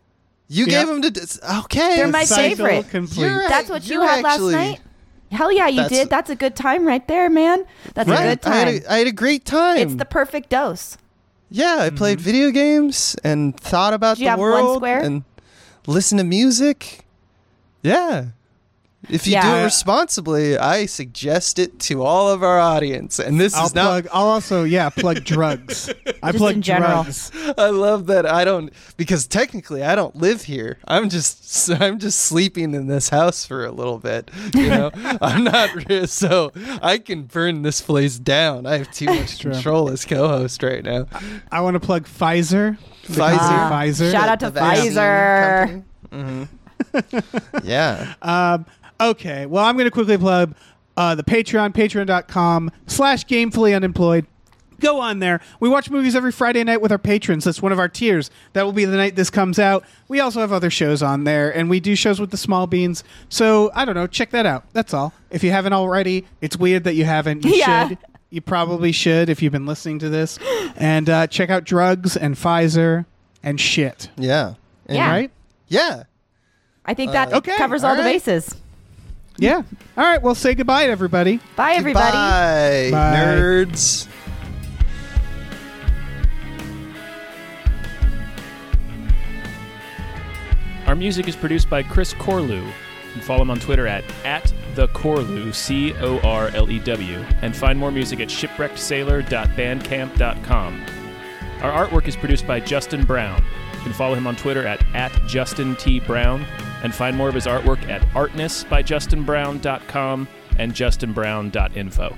You Yeah. gave him to. Okay, They're my Cycle favorite. Complete. That's what you had actually- last night. Hell yeah, you That's- did. That's a good time right there, man. That's a Right, good I had time. a, I had a great time. it's the perfect dose. Yeah, I played video games and thought about Did you the have one world square? and listened to music. Yeah. If you do it responsibly, I suggest it to all of our audience. And this I'll is not plug. I'll also yeah plug drugs. <laughs> I Just plug drugs. I love that I don't because technically I don't live here. I'm just <laughs> I'm just sleeping in this house for a little bit. You know, <laughs> I'm not re- so I can burn this place down. I have too much True. control as co-host right now. I want to plug Pfizer. Pfizer. company Ah, Pfizer. shout out to The Pfizer. company. Mhm. yeah. Um, okay. Well, I'm going to quickly plug uh, the Patreon, patreon.com slash gamefully unemployed. Go on there. We watch movies every Friday night with our patrons. That's one of our tiers. That will be the night this comes out. We also have other shows on there, and we do shows with the small beans. So, I don't know. Check that out. That's all. If you haven't already, it's weird that you haven't. You Yeah. should. You probably should if you've been listening to this. And uh, check out drugs and Pfizer and shit. Yeah. And- Yeah. Right? Yeah. I think that Okay, covers all, all the bases. Yeah. All right. Well, say goodbye to everybody. Bye, everybody. Goodbye, Bye. nerds. Our music is produced by Chris Corlew. You can follow him on Twitter at, at the Corlew, C O R L E W, and find more music at shipwreckedsailor.bandcamp.com. Our artwork is produced by Justin Brown. You can follow him on Twitter at, at Justin T. Brown, and find more of his artwork at artnessbyjustinbrown.com and justinbrown.info.